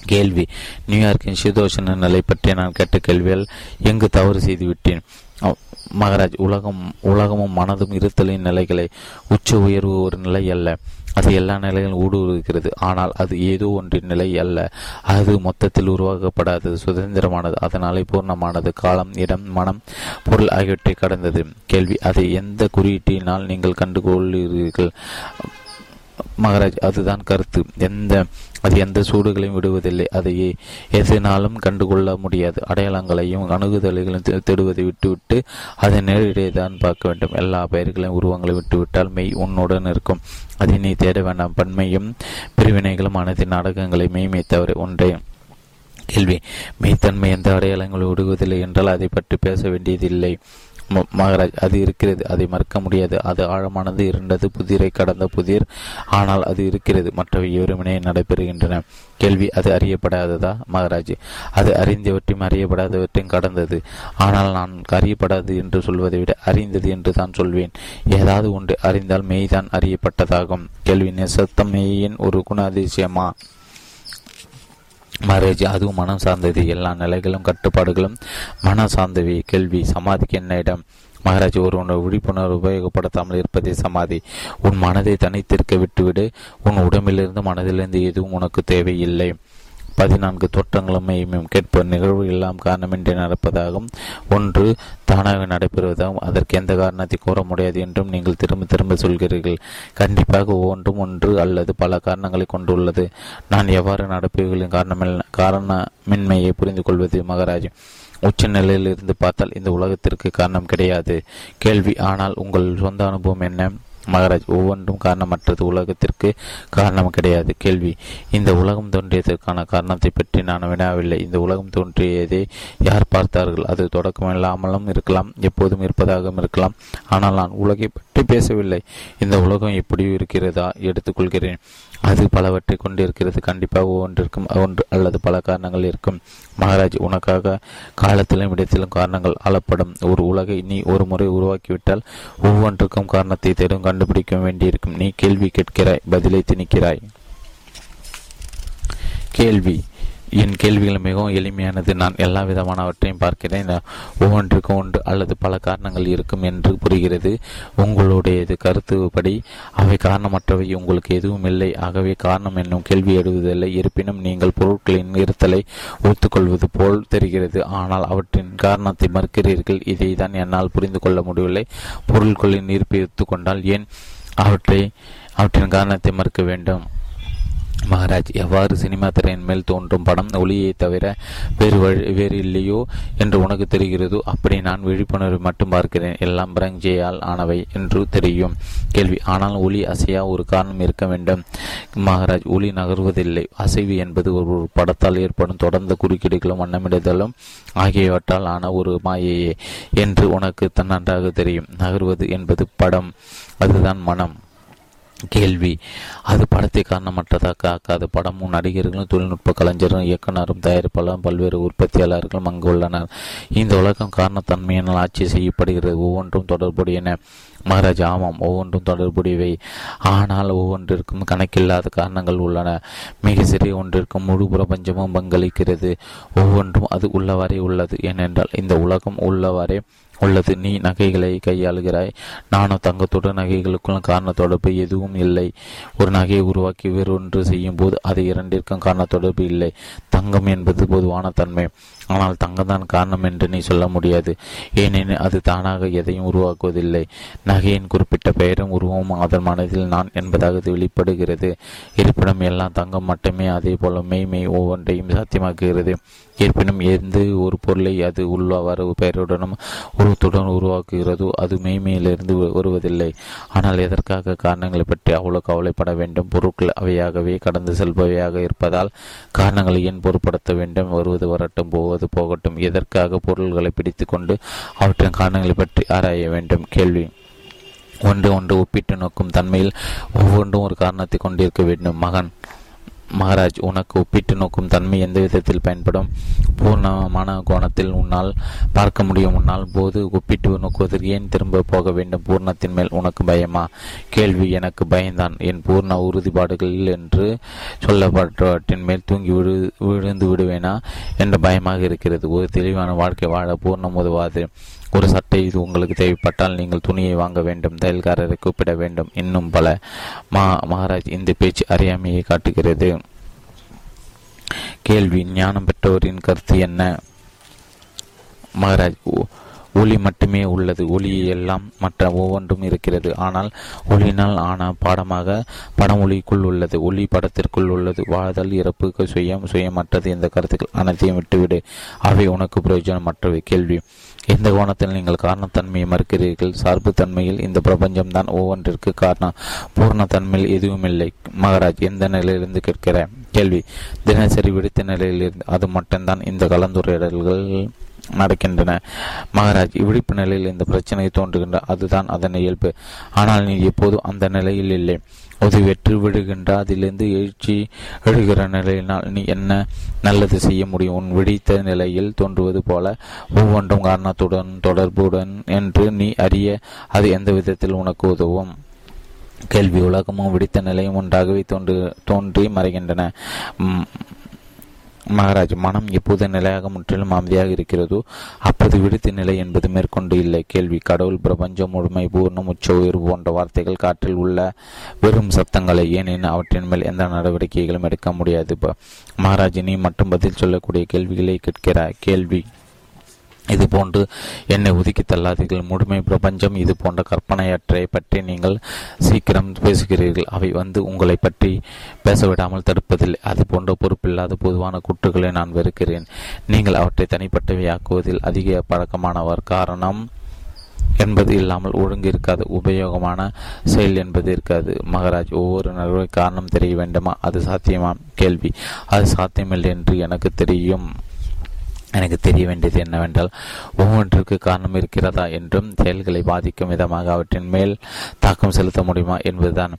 கேள்வி. நியூயார்க்கின் சீதோஷண நிலை பற்றி நான் கேட்ட கேள்வியால் எங்கு தவறு செய்துவிட்டேன்? மகராஜ் உலகம் உலகமும் மனதும் இருத்தலின் நிலைகளை உச்ச உயர்வு ஒரு நிலை அல்ல. அது எல்லா நிலையிலும் ஊடுருவுகிறது. ஆனால் அது ஏதோ ஒன்றின் நிலை அல்ல. அது மொத்தத்தில் உருவாக்கப்படாதது சுதந்திரமானது அதனாலே பூர்ணமானது. காலம் இடம் மனம் பொருள் ஆகியவற்றை கடந்தது. கேள்வி அதை எந்த குறியீட்டினால் நீங்கள் கண்டுகொள்கிறீர்கள்? மகராஜ் அதுதான் கருத்து. எந்த அது எந்த சூடுகளையும் விடுவதில்லை. அதையே எதனாலும் கண்டுகொள்ள முடியாது. அடையாளங்களையும் அணுகுதல்களையும் தேடுவதை விட்டுவிட்டு அதை நேரிடையே தான் பார்க்க வேண்டும். எல்லா பெயர்களையும் உருவங்களை விட்டுவிட்டால் மெய் உன்னுடன் இருக்கும். அதை நீ தேட வேண்டாம். பன்மையும் பிரிவினைகளும் அனைத்து நாடகங்களை மெய்மை தவிர ஒன்றே கேள்வி. மெய்த்தன்மை எந்த அடையாளங்களை விடுவதில்லை என்றால் அதை பற்றி பேச வேண்டியதில்லை. மகாராஜ் அது இருக்கிறது அதை மறுக்க முடியாது. அது ஆழமானது இருண்டது புதிரை கடந்த புதிர் ஆனால் அது இருக்கிறது. மற்றவை வெறுமனே நடைபெறுகின்றன. கேள்வி அது அறியப்படாததா மகாராஜ்? அது அறிந்தவற்றையும் அறியப்படாதவற்றையும் கடந்தது. ஆனால் நான் அறியப்படாது என்று சொல்வதை விட அறிந்தது என்று தான் சொல்வேன். ஏதாவது ஒன்று அறிந்தால் மெய்தான் அறியப்பட்டதாகும். கேள்வி நிசத்தம் மெய்யின் ஒரு குண அதிசயமா மரேஜ் அதுவும் மனம் சார்ந்தது. எல்லா நிலைகளும் கட்டுப்பாடுகளும் மனம் சார்ந்தவை. கேள்வி சமாதிக்கு என்ன இடம்? மகாராஜ் ஒருவனோட விழிப்புணர்வு உபயோகப்படுத்தாமல் இருப்பதே சமாதி. உன் மனதை தனித்திருக்க விட்டுவிடு. உன் உடம்பிலிருந்து மனதிலிருந்து எதுவும் உனக்கு தேவையில்லை. பதினான்கு தோற்றங்களும் கேட்ப நிகழ்வு எல்லாம் காரணமின்றி நடப்பதாகவும் ஒன்று தானாக நடைபெறுவதாகவும் அதற்கு எந்த காரணத்தை கூற முடியாது என்றும் நீங்கள் திரும்ப திரும்ப சொல்கிறீர்கள். கண்டிப்பாக ஒவ்வொன்றும் ஒன்று அல்லது பல காரணங்களை கொண்டுள்ளது. நான் எவ்வாறு நடப்புகளின் காரணமில் காரணமின்மையை புரிந்து கொள்வது மகாராஜ்? உச்ச நிலையில் இருந்து பார்த்தால் இந்த உலகத்திற்கு காரணம் கிடையாது. கேள்வி ஆனால் உங்கள் சொந்த அனுபவம் என்ன? மகாராஜ் ஒவ்வொன்றும் காரணமற்றது உலகத்திற்கு காரணம் கிடையாது. கேள்வி இந்த உலகம் தோன்றியதற்கான காரணத்தை பற்றி நான் வினாவில்லை. இந்த உலகம் தோன்றியதை யார் பார்த்தார்கள்? அது தொடக்கம் இல்லாமலும் இருக்கலாம் எப்போதும் இருப்பதாகவும் இருக்கலாம். ஆனால் நான் உலகை பற்றி பேசவில்லை. இந்த உலகம் எப்படி இருக்கிறதா எடுத்துக்கொள்கிறேன். அது பலவற்றை கொண்டிருக்கிறது. கண்டிப்பாக ஒவ்வொன்றிற்கும் ஒன்று அல்லது பல காரணங்கள் இருக்கும். மகாராஜ் உனக்காக காலத்திலும் இடத்திலும் காரணங்கள் ஆளப்படும். ஒரு உலகை நீ ஒரு முறை உருவாக்கிவிட்டால் ஒவ்வொன்றுக்கும் காரணத்தை தேடும் கண்டுபிடிக்க வேண்டியிருக்கும். நீ கேள்வி கேட்கிறாய் பதிலை திணிக்கிறாய். கேள்வி. என் கேள்விகள் மிகவும் எளிமையானது. நான் எல்லா விதமானவற்றையும் பார்க்கிறேன். ஒவ்வொன்றுக்கும் ஒன்று அல்லது பல காரணங்கள் இருக்கும் என்று புரிகிறது. உங்களுடையது கருத்துப்படி அவை காரணமற்றவை உங்களுக்கு எதுவும் இல்லை. ஆகவே காரணம் என்னும் கேள்வி எழுவதில்லை. இருப்பினும் நீங்கள் பொருட்களின் இருத்தலை ஒத்துக்கொள்வது போல் தெரிகிறது. ஆனால் அவற்றின் காரணத்தை மறுக்கிறீர்கள். இதை தான் என்னால் புரிந்து கொள்ள முடியவில்லை. பொருட்களின் இருப்பை ஒத்துக்கொண்டால் ஏன் அவற்றை அவற்றின் காரணத்தை மறுக்க வேண்டும்? மகாராஜ் எவ்வாறு சினிமா திரையின் மேல் தோன்றும் படம் ஒளியை தவிர வேறு வழி வேறு இல்லையோ என்று உனக்கு தெரிகிறதோ அப்படி நான் விழிப்புணர்வை மட்டும் பார்க்கிறேன். எல்லாம் பிரங்ஜையால் ஆனவை என்று தெரியும். கேள்வி. ஆனால் ஒளி அசையா ஒரு காரணம் இருக்க வேண்டும். மகாராஜ் ஒளி நகர்வதில்லை. அசைவு என்பது ஒரு படத்தால் ஏற்படும் தொடர்ந்த குறுக்கீடுகளும் வண்ணமிடுதலும் ஆகியவற்றால் ஆன ஒரு மாயையே என்று உனக்கு நன்றாக தெரியும். நகர்வது என்பது படம். அதுதான் மனம். கேள்வி. அது படத்தை காரணமற்றதாக ஆக்காது படமும் நடிகர்களும் தொழில்நுட்ப கலைஞரும் இயக்குனரும் தயாரிப்பாளரும் பல்வேறு உற்பத்தியாளர்களும் அங்கு உள்ளனர். இந்த உலகம் காரணத்தன்மையினால் ஆட்சி செய்யப்படுகிறது. ஒவ்வொன்றும் தொடர்புடையன. மகாராஜா ஆமாம் ஒவ்வொன்றும் தொடர்புடையவை. ஆனால் ஒவ்வொன்றிற்கும் கணக்கில்லாத காரணங்கள் உள்ளன. மிக சிறிய ஒன்றிற்கும் முழு பிரபஞ்சமும் பங்களிக்கிறது. ஒவ்வொன்றும் அது உள்ளவரை உள்ளது. ஏனென்றால் இந்த உலகம் உள்ளவரை உள்ளது. நீ நகைகளை கையாளுகிறாய். நானும் தங்கத்துடன் நகைகளுக்குள்ள காரண தொடர்பு எதுவும் இல்லை. ஒரு நகையை உருவாக்கி வேறொன்று செய்யும் போது அது இரண்டிற்கும் காரண தொடர்பு இல்லை. தங்கம் என்பது பொதுவான தன்மை. ஆனால் தங்கம்தான் காரணம் என்று நீ சொல்ல முடியாது. ஏனெனில் அது தானாக எதையும் உருவாக்குவதில்லை. நகையின் குறிப்பிட்ட பெயரும் உருவமும் அதன் மனதில் நான் என்பதாக வெளிப்படுகிறது. இருப்பினும் எல்லாம் தங்கம் மட்டுமே அதே போல மெய்மை ஒவ்வொன்றையும் சாத்தியமாக்குகிறது. இருப்பினும் எந்த ஒரு பொருளை அது உள்ளவாறு பெயருடனும் உருவத்துடன் உருவாக்குகிறதோ அது மெய்மையிலிருந்து வருவதில்லை. ஆனால் எதற்காக காரணங்களை பற்றி அவ்வளவு கவலைப்பட வேண்டும்? பொருட்கள் அவையாகவே கடந்து செல்பவையாக இருப்பதால் காரணங்களை ஏன் பொருட்படுத்த வேண்டும்? வருவது வரட்டும் போவது போகட்டும். எதற்காக பொருள்களை பிடித்து கொண்டு அவற்றின் காரணங்களை பற்றி ஆராய வேண்டும்? கேள்வி. ஒன்று ஒன்று ஒப்பிட்டு நோக்கும் தன்மையில் ஒவ்வொன்றும் ஒரு காரணத்தை கொண்டிருக்க வேண்டும். மகன் மகாராஜ் உனக்கு ஒப்பிட்டு நோக்கும் தன்மை எந்த விதத்தில் பயன்படும்? பூர்ணமான கோணத்தில் உன்னால் பார்க்க முடியும். உன்னால் போது ஒப்பிட்டு நோக்குவதற்கு ஏன் திரும்ப போக வேண்டும்? பூர்ணத்தின் மேல் உனக்கு பயமா? கேள்வி எனக்கு பயம்தான். என் பூர்ண உறுதிப்பாடுகளில் என்று சொல்லப்பட்டவற்றின் மேல் தூங்கி விழு விழுந்து விடுவேனா? என்ற பயமாக இருக்கிறது. ஒரு தெளிவான வாழ்க்கை வாழ பூர்ணம் உதவாது. ஒரு சட்டை இது உங்களுக்கு தேவைப்பட்டால் நீங்கள் துணியை வாங்க வேண்டும் தையல்காரரை கூப்பிட வேண்டும். இன்னும் பல மா மகாராஜ் இந்த பேச்சு அறியாமையை காட்டுகிறது. கேள்வி ஞானம் பெற்றோரின் கருத்து என்ன? மகாராஜ் ஒளி மட்டுமே உள்ளது. ஒளி எல்லாம் மற்ற ஒவ்வொன்றும் இருக்கிறது. ஆனால் ஒளியினால் ஆன பாடமாக படம் ஒளிக்குள் உள்ளது. ஒளி படத்திற்குள் உள்ளது. வாழ்தல் இறப்புக்கு சுயம் சுயமற்றது இந்த கருத்துக்கள் அனைத்தையும் விட்டுவிடு. அவை உனக்கு பிரயோஜனமற்றவை. கேள்வி எந்த கோணத்தில் நீங்கள் காரணத்தன்மையை மறுக்கிறீர்கள். சார்பு தன்மையில் இந்த பிரபஞ்சம்தான் ஒவ்வொன்றிற்கு காரணம். பூர்ண தன்மையில் எதுவும் இல்லை மகாராஜ் எந்த நிலையிலிருந்து கேட்கிற கேள்வி. தினசரி விடுத்த நிலையிலிருந்து அது மட்டும்தான் இந்த கலந்துரையாடல்கள் நடக்கின்றன. மகாராஜ் இவ்விழிப்பு நிலையில் இந்த பிரச்சனை தோன்றுகின்ற அதுதான் அதன் இயல்பு. ஆனால் நீ எப்போதும் அந்த நிலையில் இல்லை. அது வெற்றி விடுகின்ற அதிலிருந்து எழுச்சி எழுகிற நிலையினால் நீ என்ன நல்லது செய்ய முடியும்? உன் விழித்த நிலையில் தோன்றுவது போல ஒவ்வொன்றும் காரணத்துடன் தொடர்புடன் என்று நீ அறிய அது எந்த விதத்தில் உனக்கு உதவும்? கேள்வி உலகமும் விடித்த நிலையும் ஒன்றாகவே தோன்று தோன்றி மறைகின்றன. மகாராஜ் மனம் எப்போது நிலையாக முற்றிலும் அமைதியாக இருக்கிறதோ அப்போது விடுத்து நிலை என்பது மேற்கொண்டு இல்லை. கேள்வி. கடவுள் பிரபஞ்சம் முழுமை பூர்ணம் உச்ச உயர்வு போன்ற வார்த்தைகள் காற்றில் உள்ள வெறும் சத்தங்களை ஏனெனில் அவற்றின் மேல் எந்த நடவடிக்கைகளும் எடுக்க முடியாது. மகாராஜ் நீ மட்டும் பதில் சொல்லக்கூடிய கேள்விகளை கேட்கிறார் கேள்வி. இது போன்று என்னை ஒதுக்கி தள்ளாதீர்கள். முழுமை பிரபஞ்சம் இது போன்ற கற்பனையற்றை பற்றி நீங்கள் சீக்கிரம் பேசுகிறீர்கள். அவை வந்து உங்களை பற்றி பேசவிடாமல் தடுப்பதில்லை. அது போன்ற பொறுப்பில்லாத பொதுவான குற்றுகளை நான் வெறுக்கிறேன். நீங்கள் அவற்றை தனிப்பட்டவை ஆக்குவதில் அதிக பழக்கமானவர். காரணம் என்பது இல்லாமல் ஒழுங்கு இருக்காது. உபயோகமான செயல் என்பது இருக்காது. மகராஜ் ஒவ்வொரு நடுவை காரணம் தெரிய வேண்டுமா? அது சாத்தியமா? கேள்வி. அது சாத்தியமில்லை என்று எனக்கு தெரியும். எனக்கு தெரிய வேண்டியது என்னவென்றால் ஒவ்வொன்றுக்கு காரணம் இருக்கிறதா என்றும் செயல்களை பாதிக்கும் விதமாக அவற்றின் மேல் தாக்கம் செலுத்த முடியுமா என்பதுதான்.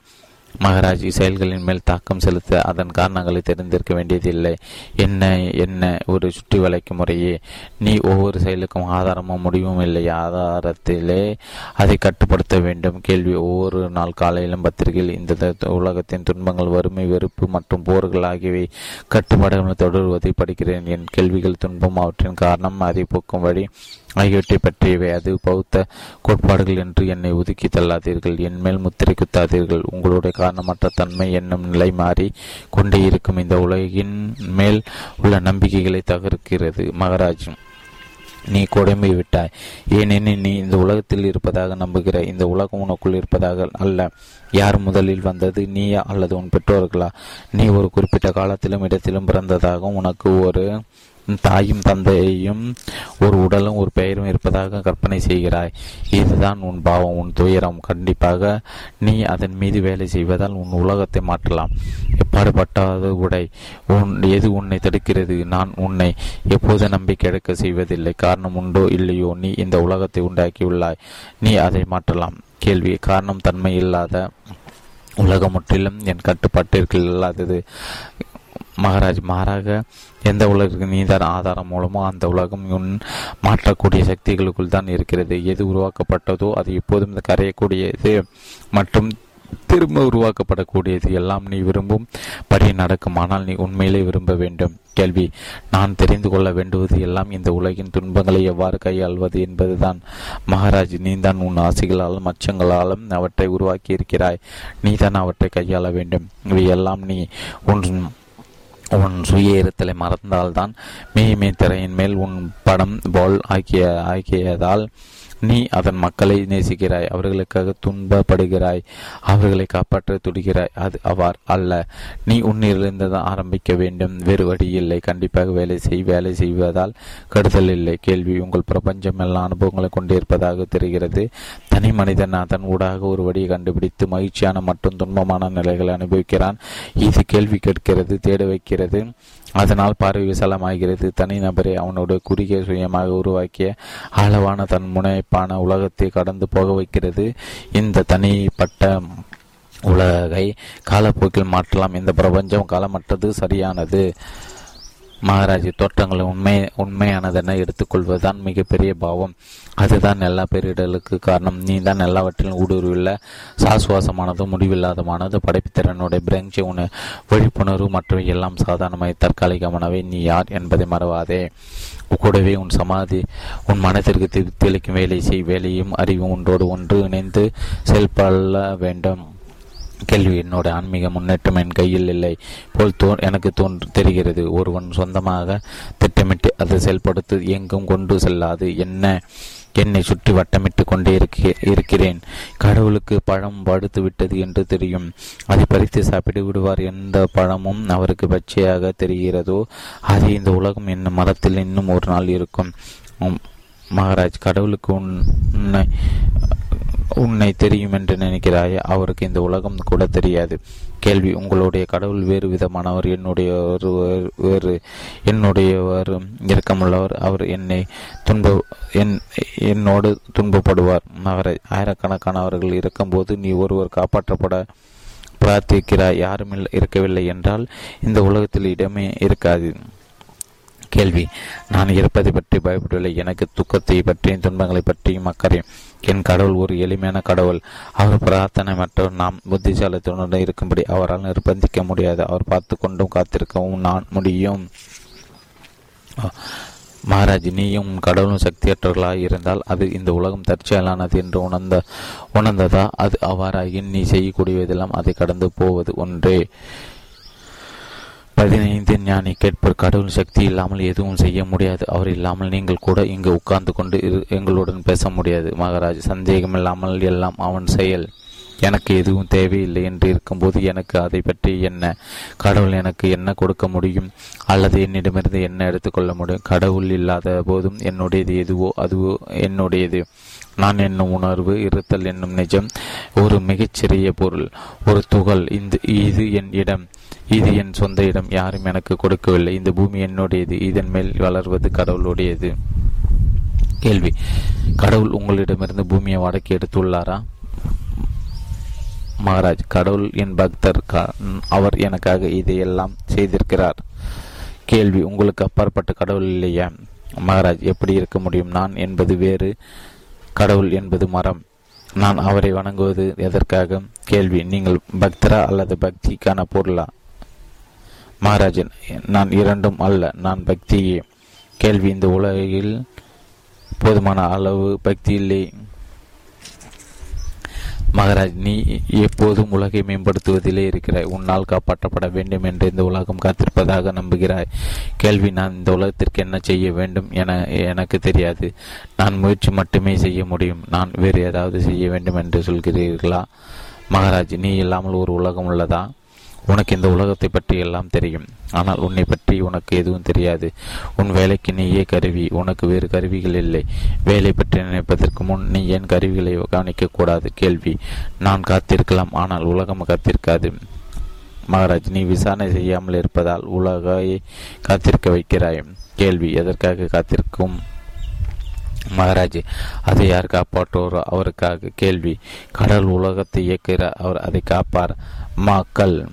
மகராஜ் செயல்களின் மேல் தாக்கம் செலுத்த அதன் காரணங்களை தெரிந்திருக்க வேண்டியதில்லை. என்ன என்ன ஒரு சுற்றி வளைக்கும் முறையே. நீ ஒவ்வொரு செயலுக்கும் ஆதாரமும் முடிவும் இல்லை. ஆதாரத்திலே அதை கட்டுப்படுத்த வேண்டும். கேள்வி. ஒவ்வொரு நாள் காலையிலும் பத்திரிகையில் இந்த உலகத்தின் துன்பங்கள் வறுமை வெறுப்பு மற்றும் போர்கள் ஆகியவை கட்டுப்பாடுகள் தொடர்வதை படிக்கிறேன். என் கேள்விகள் துன்பம் அவற்றின் காரணம் அதை போக்கும் வழி ஆகியவற்றை பற்றியவை. அது பௌத்த கோட்பாடுகள் என்று என்னை ஒதுக்கி தள்ளாதீர்கள். என் மேல் முத்திரை குத்தாதீர்கள். உங்களுடைய காரணமற்ற தன்மை என்னும் நிலை மாறி கொண்டே இருக்கும் இந்த உலகின் மேல் உள்ள நம்பிக்கைகளை தகர்க்கிறது மகராஜ். நீ கொடுமை விட்டாய். ஏனெனில் நீ இந்த உலகத்தில் இருப்பதாக நம்புகிற. இந்த உலகம் உனக்குள் இருப்பதாக அல்ல. யார் முதலில் வந்தது? நீயா அல்லது உன் பெற்றோர்களா? நீ ஒரு குறிப்பிட்ட காலத்திலும் இடத்திலும் பிறந்ததாகவும் உனக்கு ஒரு தாயும் தந்தையும் ஒரு உடலும் ஒரு பெயரும் இருப்பதாக கற்பனை செய்கிறாய். இதுதான் உன் பாவம் உன் துயரம். கண்டிப்பாக நீ அதன் மீது வேலை செய்வதால் உன் உலகத்தை மாற்றலாம். எப்பாடுபட்டாவது உடை. உன் எது உன்னை தடுக்கிறது? நான் உன்னை எப்போது நம்பிக்கை எடுக்க செய்வதில்லை. காரணம் உண்டோ இல்லையோ நீ இந்த உலகத்தை உண்டாக்கியுள்ளாய். நீ அதை மாற்றலாம். கேள்வி. காரணம் தன்மை இல்லாத உலகம் முற்றிலும் என் கட்டுப்பாட்டிற்கு இல்லாதது. மகாராஜ் மாறாக எந்த உலகிற்கு நீதான் ஆதாரம் மூலமோ அந்த உலகம் உன் மாற்றக்கூடிய சக்திகளுக்குள் தான் இருக்கிறது. எது உருவாக்கப்பட்டதோ அது எப்போதும் கரையக்கூடியது மற்றும் திரும்ப உருவாக்கப்படக்கூடியது. எல்லாம் நீ விரும்பும் படி நடக்கும். ஆனால் நீ உண்மையிலே விரும்ப வேண்டும். கேள்வி நான் தெரிந்து கொள்ள வேண்டுவது எல்லாம் இந்த உலகின் துன்பங்களை எவ்வாறு கையாள்வது என்பதுதான். மகாராஜ் நீதான் உன் ஆசைகளாலும் அச்சங்களாலும் அவற்றை உருவாக்கி இருக்கிறாய் நீதான் அவற்றை கையாள வேண்டும். இவை எல்லாம் நீ உன் உன் சுய இருத்தலை மறந்தால்தான் மீமே திரையின் மேல் உன் படம் போல் ஆக்கிய ஆக்கியதால் நீ அதன் மக்களை நேசிக்கிறாய் அவர்களுக்காக துன்பப்படுகிறாய் அவர்களை காப்பாற்ற துடிகிறாய் அது அவ்வாறு அல்ல. நீ உன்னிலிருந்து தான் ஆரம்பிக்க வேண்டும். வேறு வழி இல்லை. கண்டிப்பாக வேலை செய் வேலை செய்வதால் கெடுதல் இல்லை. கேள்வி உங்கள் பிரபஞ்சம் எல்லா அனுபவங்களை கொண்டிருப்பதாக தெரிகிறது. தனி மனிதன் அதன் ஊடாக ஒரு வழியை கண்டுபிடித்து மகிழ்ச்சியான மற்றும் துன்பமான நிலைகளை அனுபவிக்கிறான். இது கேள்வி கேட்கிறது தேட வைக்கிறது. அதனால் பார்வை விசாலமாகிறது தனிநபரை அவனோட குறுகிய சுயமாக உருவாக்கிய ஆழவான தன் முனைப்பான உலகத்தை கடந்து போக வைக்கிறது. இந்த தனிப்பட்ட உலகை காலப்போக்கில் மாற்றலாம். இந்த பிரபஞ்சம் காலமற்றது சரியானது. மகாராஜி தோற்றங்களை உண்மை உண்மையானதென எடுத்துக்கொள்வதுதான் மிகப்பெரிய பாவம். அதுதான் எல்லா பேரிடலுக்கு காரணம். நீ தான் எல்லாவற்றிலும் ஊடுருவில்ல சாசுவாசமானது முடிவில்லாதமானது. படைப்புத்திறனுடைய பிரெஞ்சு உண விழிப்புணர்வு மற்றும் எல்லாம் சாதாரணமாய் தற்காலிகமானவை. நீ யார் என்பதை மறவாதே. கூடவே உன் சமாதி உன் மனத்திற்கு தெளிக்கும் வேலை செய். வேலையும் அறிவும் ஒன்றோடு ஒன்று இணைந்து செயல்பட வேண்டும். கேள்வி என்னோட ஆன்மீக முன்னேற்றம் என் கையில் இல்லை போல் தோ எனக்கு தோன்று தெரிகிறது. ஒருவன் சொந்தமாக திட்டமிட்டு அதை செயல்படுத்த எங்கும் கொண்டு செல்லாது. என்ன என்னை சுற்றி வட்டமிட்டு கொண்டே இருக்கிறேன். கடவுளுக்கு பழம் படுத்து விட்டது என்று தெரியும். அதை பறித்து சாப்பிட்டு விடுவார் எந்த பழமும் அவருக்கு பச்சையாக தெரிகிறதோ அது இந்த உலகம் என்னும் மரத்தில் இன்னும் ஒரு நாள் இருக்கும். மகாராஜ் கடவுளுக்கு உன்னை உன்னை தெரியும் என்று நினைக்கிறாய்? அவருக்கு இந்த உலகம் கூட தெரியாது. கேள்வி உங்களுடைய கடவுள் வேறு விதமானவர் என்னுடைய வேறு என்னுடையவர் இரக்கமுள்ளவர் அவர் என்னை துன்ப என் என்னோடு துன்பப்படுவார். அவரை ஆயிரக்கணக்கானவர்கள் இருக்கும்போது நீ ஒருவர் காப்பாற்றப்பட பிரார்த்திக்கிறாய். யாரும் இருக்கவில்லை என்றால் இந்த உலகத்தில் இடமே இருக்காது. கேள்வி நான் இருப்பதை பற்றி பயப்படவில்லை. எனக்கு துக்கத்தை பற்றியும் துன்பங்களை பற்றியும் அக்கறை என் கடவுள் ஒரு எளிமையான கடவுள். அவர் பிரார்த்தனை மற்றும் நாம் புத்திசாலத்துடன் இருக்கும்படி அவரால் நிர்பந்திக்க முடியாது. அவர் பார்த்து கொண்டும் காத்திருக்கவும் நான் முடியும். மகாராஜ் நீயும் உன் கடவுளும் சக்தியற்றவர்களாக இருந்தால் அது இந்த உலகம் தற்செயலானது என்று உணர்ந்த உணர்ந்ததா? அது அவ்வாறாகி நீ செய்யக்கூடியதெல்லாம் அதை கடந்து போவது ஒன்றே. பதினைந்து ஞானி கேட்பர். கடவுள் சக்தி இல்லாமல் எதுவும் செய்ய முடியாது. அவர் இல்லாமல் நீங்கள் கூட இங்கு உட்கார்ந்து கொண்டு எங்களுடன் பேச முடியாது. மகாராஜ் சந்தேகம் இல்லாமல் எல்லாம் அவன் செயல். எனக்கு எதுவும் தேவையில்லை என்று இருக்கும்போது எனக்கு அதை பற்றி என்ன? கடவுள் எனக்கு என்ன கொடுக்க முடியும்? அல்லது என்னிடமிருந்து என்ன எடுத்துக்கொள்ள முடியும்? கடவுள் இல்லாத போதும் என்னுடையது எதுவோ அதுவோ என்னுடையது? நான் என்னும் உணர்வு இருத்தல் என்னும் நிஜம் ஒரு மிகச்சிறிய பொருள். ஒரு துகள் இந்த இது என் இடம். இது என் சொந்த இடம் யாரும் எனக்கு கொடுக்கவில்லை. இந்த பூமி என்னுடையது இதன் மேல் வளர்வது கடவுளுடையது. கேள்வி. கடவுள் உங்களிடமிருந்து பூமியை வடக்கி எடுத்துள்ளாரா? மகாராஜ் கடவுள் என் பக்தர் அவர் எனக்காக இதையெல்லாம் செய்திருக்கிறார். கேள்வி. உங்களுக்கு அப்பாற்பட்ட கடவுள் இல்லையா? மகாராஜ் எப்படி இருக்க முடியும்? நான் என்பது வேறு. கடவுள் என்பது மரம். நான் அவரை வணங்குவது எதற்காக? கேள்வி. நீங்கள் பக்தரா அல்லது பக்திக்கான பொருளா? மகாராஜன் நான் இரண்டும் அல்ல நான் பக்தியே கேள்வி இந்த உலகில் போதுமான அளவு பக்தி இல்லை. மகாராஜ் நீ எப்போதும் உலகை மேம்படுத்துவதிலே இருக்கிறாய். உன்னால் காப்பாற்றப்பட வேண்டும் என்று இந்த உலகம் காத்திருப்பதாக நம்புகிறாய். கேள்வி நான் இந்த உலகத்திற்கு என்ன செய்ய வேண்டும் என எனக்கு தெரியாது. நான் முயற்சி மட்டுமே செய்ய முடியும். நான் வேறு ஏதாவது செய்ய வேண்டும் என்று சொல்கிறீர்களா? மகாராஜ் நீ இல்லாமல் ஒரு உலகம் உள்ளதா? உனக்கு இந்த உலகத்தை பற்றி எல்லாம் தெரியும். ஆனால் உன்னை பற்றி உனக்கு எதுவும் தெரியாது. உன் வேலைக்கு நீயே கருவி. உனக்கு வேறு கருவிகள் இல்லை. வேலை பற்றி நினைப்பதற்கு முன் நீ ஏன் கருவிகளை கவனிக்கக்கூடாது? கேள்வி. நான் காத்திருக்கலாம். ஆனால் உலகம் காத்திருக்காது. மகாராஜ் நீ விசாரணை செய்யாமல் இருப்பதால் உலகையை காத்திருக்க வைக்கிறாய். கேள்வி. எதற்காக காத்திருக்கும்? மகாராஜ் அதை யார் காப்பாற்றுவாரோ அவருக்காக. கேள்வி. கடல் உலகத்தை இயக்குகிறார். அவர் அதை காப்பார். மக்கள்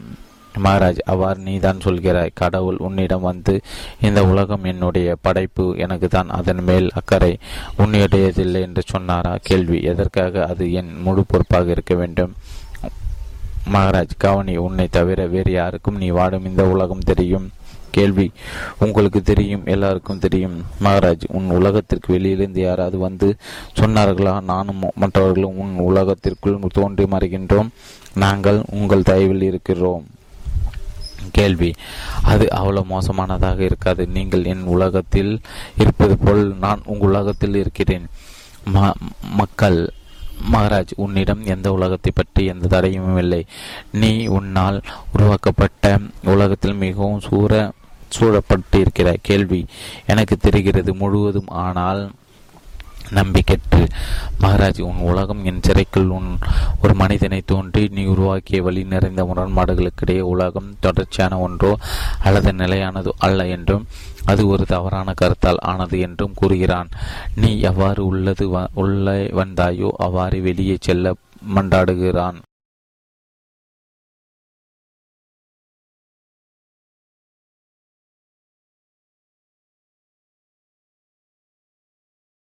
மகாராஜ் அவ்வாறு நீதான் சொல்கிறாய். கடவுள் உன்னிடம் வந்து இந்த உலகம் என்னுடைய படைப்பு எனக்கு தான் அதன் மேல் அக்கறை. உன்னுடையதில்லை என்று சொன்னாரா? கேள்வி. எதற்காக அது என் முழு பொறுப்பாக இருக்க வேண்டும்? மகாராஜ் கவனி உன்னை தவிர வேறு யாருக்கும் நீ வாடும் இந்த உலகம் தெரியும்? கேள்வி. உங்களுக்கு தெரியும் எல்லாருக்கும் தெரியும். மகாராஜ் உன் உலகத்திற்கு வெளியிலிருந்து யாராவது வந்து சொன்னார்களா? நானும் மற்றவர்களும் உன் உலகத்திற்குள் தோன்றி மறைகின்றோம். நாங்கள் உங்கள் தயவில் இருக்கிறோம். கேள்வி. அது அவ்வளவு மோசமானதாக இருக்காது. நீங்கள் என் உலகத்தில் இருப்பது போல் நான் உங்கள் உலகத்தில் இருக்கிறேன். மக்கள் மகாராஜ் உன்னிடம் எந்த உலகத்தை பற்றி எந்த தடையும் இல்லை. நீ உன்னால் உருவாக்கப்பட்ட உலகத்தில் மிகவும் சூற சூழப்பட்டு இருக்கிற கேள்வி. எனக்கு தெரிகிறது முழுவதும் ஆனால் நம்பிக்கற்று. மகாராஜ் உன் உலகம் என் சிறைக்குள் உன் ஒரு மனிதனை தோன்றி நீ உருவாக்கிய வழி நிறைந்த முரண்பாடுகளுக்கிடையே உலகம் தொடர்ச்சியான ஒன்றோ அல்லது நிலையானதோ அல்ல என்றும் அது ஒரு தவறான கருத்தால் ஆனது என்றும் கூறுகிறான். நீ எவ்வாறு உள்ளது உள்ளே வந்தாயோ அவ்வாறு வெளியே செல்ல மன்றாடுகிறான்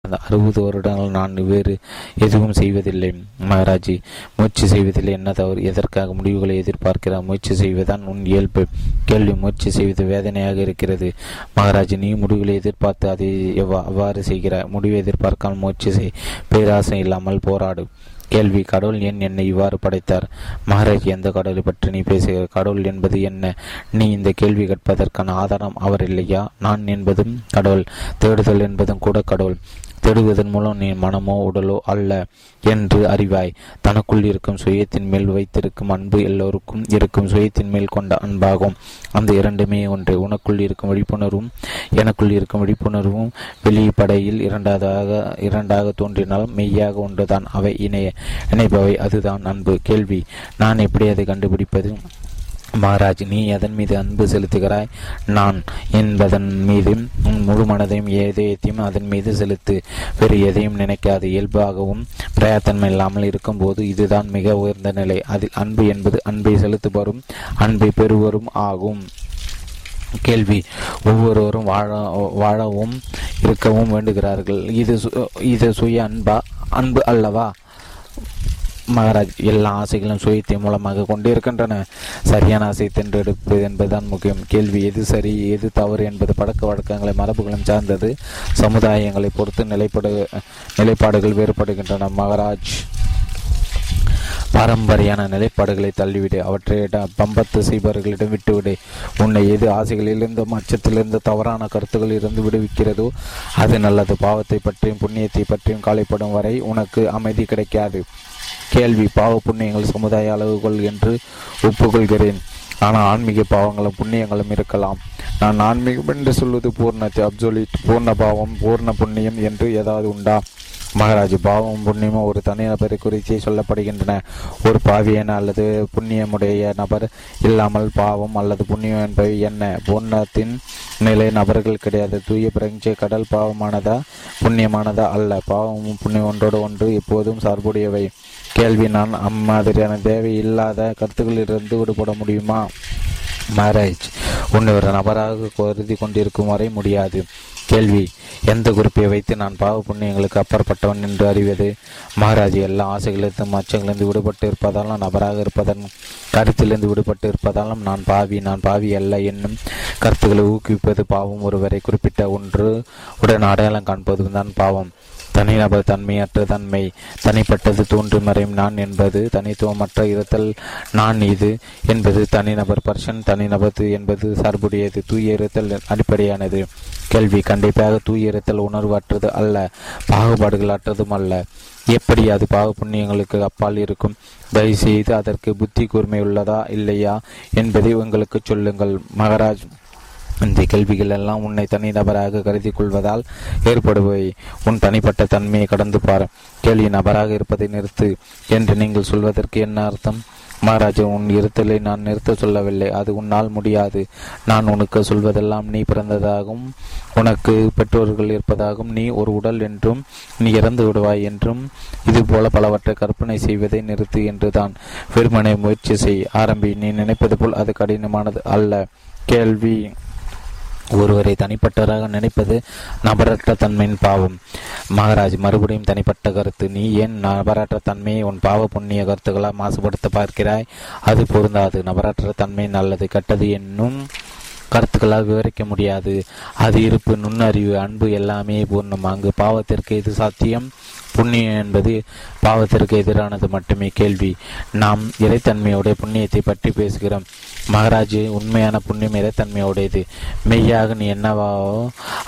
அந்த அறுபது வருடங்கள் நான் வேறு எதுவும் செய்வதில்லை. மகாராஜி முயற்சி செய்வதில்லை. என்ன தவறு? எதற்காக முடிவுகளை எதிர்பார்க்கிறார் முயற்சி செய்வதுதான் உன் இயல்பு. கேள்வி முயற்சி செய்வது வேதனையாக இருக்கிறது. மகாராஜி நீ முடிவுகளை எதிர்பார்த்து அதை அவ்வாறு செய்கிறாய். முடிவை எதிர்பார்க்காமல் முயற்சி செய். பேராசை இல்லாமல் போராடு. கேள்வி கடவுள் ஏன் என்னை இவ்வாறு படைத்தார்? மகாராஜ் எந்த கடவுளை பற்றி நீ பேசுகிற கடவுள் என்பது என்ன? நீ இந்த கேள்வி கேட்பதற்கான ஆதாரம் அவர் இல்லையா? நான் என்பதும் கடவுள். தேடுதல் என்பதும் கூட கடவுள். தேடுவதன் மூலம் நீ மனமோ உடலோ அல்ல. என்று அறிவாய். தனக்குள் இருக்கும் சுயத்தின் மேல் வைத்திருக்கும் அன்பு எல்லோருக்கும் இருக்கும் சுயத்தின் மேல் கொண்ட அன்பாகும். அந்த இரண்டுமே ஒன்று. உனக்குள் இருக்கும் விழிப்புணர்வும் எனக்குள் இருக்கும் விழிப்புணர்வும் வெளிப்படையில் இரண்டாவதாக இரண்டாக தோன்றினால் மெய்யாக ஒன்றுதான். அவை இணைய இணைப்பவை அதுதான் அன்பு. கேள்வி. நான் எப்படி அதை கண்டுபிடிப்பது? மகாராஜ் நீ எதன் மீது அன்பு செலுத்துகிறாய்? நான் என்பதன் மீது உன் முழு மனதையும் எதயத்தையும் அதன் மீது செலுத்து. வேறு எதையும் நினைக்காது. இயல்பாகவும் பிரயத்தன்மை இல்லாமல் இருக்கும்போது இதுதான் மிக உயர்ந்த நிலை. அதில் அன்பு என்பது அன்பை செலுத்துபவரும் அன்பை பெறுவரும் ஆகும். கேள்வி. ஒவ்வொருவரும் வாழ வாழவும் இருக்கவும் வேண்டுகிறார்கள். இது இது சுய அன்பா? அன்பு அல்லவா? மகாராஜ் எல்லா ஆசைகளும் சுயத்தை மூலமாக கொண்டிருக்கின்றன. சரியான ஆசை தென்றெடுப்பது என்பதுதான் முக்கியம். கேள்வி எது சரி எது தவறு என்பது பழக்க வழக்கங்களை மரபுகளும் சார்ந்தது. சமுதாயங்களை பொறுத்து நிலைப்படு நிலைப்பாடுகள் வேறுபடுகின்றன. மகாராஜ் பாரம்பரியான நிலைப்பாடுகளை தள்ளிவிடு. அவற்றை பம்பத்து செய்பவர்களிடம் விட்டுவிடு. உன்னை எது ஆசைகளிலிருந்து அச்சத்திலிருந்து தவறான கருத்துக்கள் இருந்து விடுவிக்கிறதோ அது நல்லது. பாவத்தை பற்றியும் புண்ணியத்தை பற்றியும் காலைப்படும் வரை உனக்கு அமைதி கிடைக்காது. கேள்வி பாவ புண்ணியங்கள் சமுதாய அளவுகோல் என்று ஒப்புக்கொள்கிறேன். ஆனால் ஆன்மீக பாவங்களும் புண்ணியங்களும் இருக்கலாம். நான் ஆன்மீகம் என்று சொல்வது பூர்ண அப்சொலிட் பூர்ண பாவம் பூர்ண புண்ணியம் என்று ஏதாவது உண்டா? மகாராஜ் பாவம் புண்ணியமும் ஒரு தனிநபரை குறித்து சொல்லப்படுகின்றன. ஒரு பாவியன் அல்லது புண்ணியமுடைய நபர் இல்லாமல் பாவம் அல்லது புண்ணியம் என்பவை என்ன? பூர்ணத்தின் நிலை நபர்கள் கிடையாது. தூய பிரஞ்சை கடல் பாவமானதா? புண்ணியமானதா அல்ல. பாவமும் புண்ணியம் ஒன்றோடு ஒன்று எப்போதும் சார்புடையவை. கேள்வி நான் அம்மாதிரியான தேவையில்லாத கருத்துக்களிலிருந்து விடுபட முடியுமா? மேரேஜ் உன்னை ஒரு நபராக கருதி கொண்டிருக்கும் வரை முடியாது. கேள்வி எந்த குறிப்பை வைத்து நான் பாவ புண்ணியங்களுக்கு அப்பாற்பட்டவன் என்று அறிவது? மகாராஜ் எல்லா ஆசைகளிலிருந்தும் அச்சங்களிலிருந்து விடுபட்டு இருப்பதாலும் நபராக இருப்பதன் கருத்திலிருந்து விடுபட்டு இருப்பதாலும் நான் பாவி நான் பாவி அல்ல என்னும் கருத்துக்களை ஊக்குவிப்பது பாவம். ஒருவரை குறிப்பிட்ட ஒன்று உடன் அடையாளம் காண்பதும் தான் பாவம். தனிநபர் தன்மையற்ற தன்மை தனிப்பட்டது தோன்று மறையும் நான் என்பது தனித்துவமற்ற இருத்தல் நான் இது என்பது தனிநபர் பர்சன் தனிநபர் என்பது சார்புடையது தூய இருத்தல் அடிப்படையானது. கேள்வி கண்டிப்பாக தூய இருத்தல் உணர்வற்றது அல்ல பாகுபாடுகள் அற்றதும் அல்ல. எப்படி அது பாவ புண்ணியங்களுக்கு அப்பால் இருக்கும்? தயவுசெய்து அதற்கு புத்தி கூர்மை உள்ளதா இல்லையா என்பதை உங்களுக்கு சொல்லுங்கள். மகராஜ் இந்த கேள்விகள் எல்லாம் உன்னை தனிநபராக கருதி கொள்வதால் ஏற்படுவை உன் தனிப்பட்ட தன்மையை கடந்து பார். கேள்வி நபராக இருப்பதை நிறுத்து என்று நீங்கள் சொல்வதற்கு என்ன அர்த்தம்? மகாராஜா உன் இருத்தலை நான் நிறுத்த சொல்லவில்லை. அது உன்னால் முடியாது. நான் உனக்கு சொல்வதெல்லாம் நீ பிறந்ததாகவும் உனக்கு பெற்றோர்கள் இருப்பதாகவும் நீ ஒரு உடல் என்றும் நீ இறந்து விடுவாய் என்றும் இது போல பலவற்றை கற்பனை செய்வதை நிறுத்து என்றுதான். வெறுமனை முயற்சி செய். ஆரம்பி நீ நினைப்பது போல் அது கடினமானது அல்ல. கேள்வி. ஒருவரை தனிப்பட்டவராக நினைப்பது நபரற்ற தன்மையின் பாவம். மகாராஜ் மறுபடியும் தனிப்பட்ட கருத்து. நீ ஏன் நபரற்ற தன்மையை உன் பாவ புண்ணிய கருத்துக்களால் மாசுபடுத்த பார்க்கிறாய்? அது பொருந்தாது. நபரற்ற தன்மை நல்லது கெட்டது என்னும் கருத்துக்களால் விவரிக்க முடியாது. அது இருப்பு நுண்ணறிவு அன்பு எல்லாமே பூர்ணம். அங்கு பாவத்திற்கு எது சாத்தியம்? புண்ணியம் என்பது பாவத்திற்கு எதிரானது மட்டுமே கேள்வி. நாம் இறைத்தன்மையுடைய புண்ணியத்தை பற்றி பேசுகிறோம். மகாராஜ் உண்மையான புண்ணியம் இறைத்தன்மையுடையது மெய்யாக நீ என்னவாவோ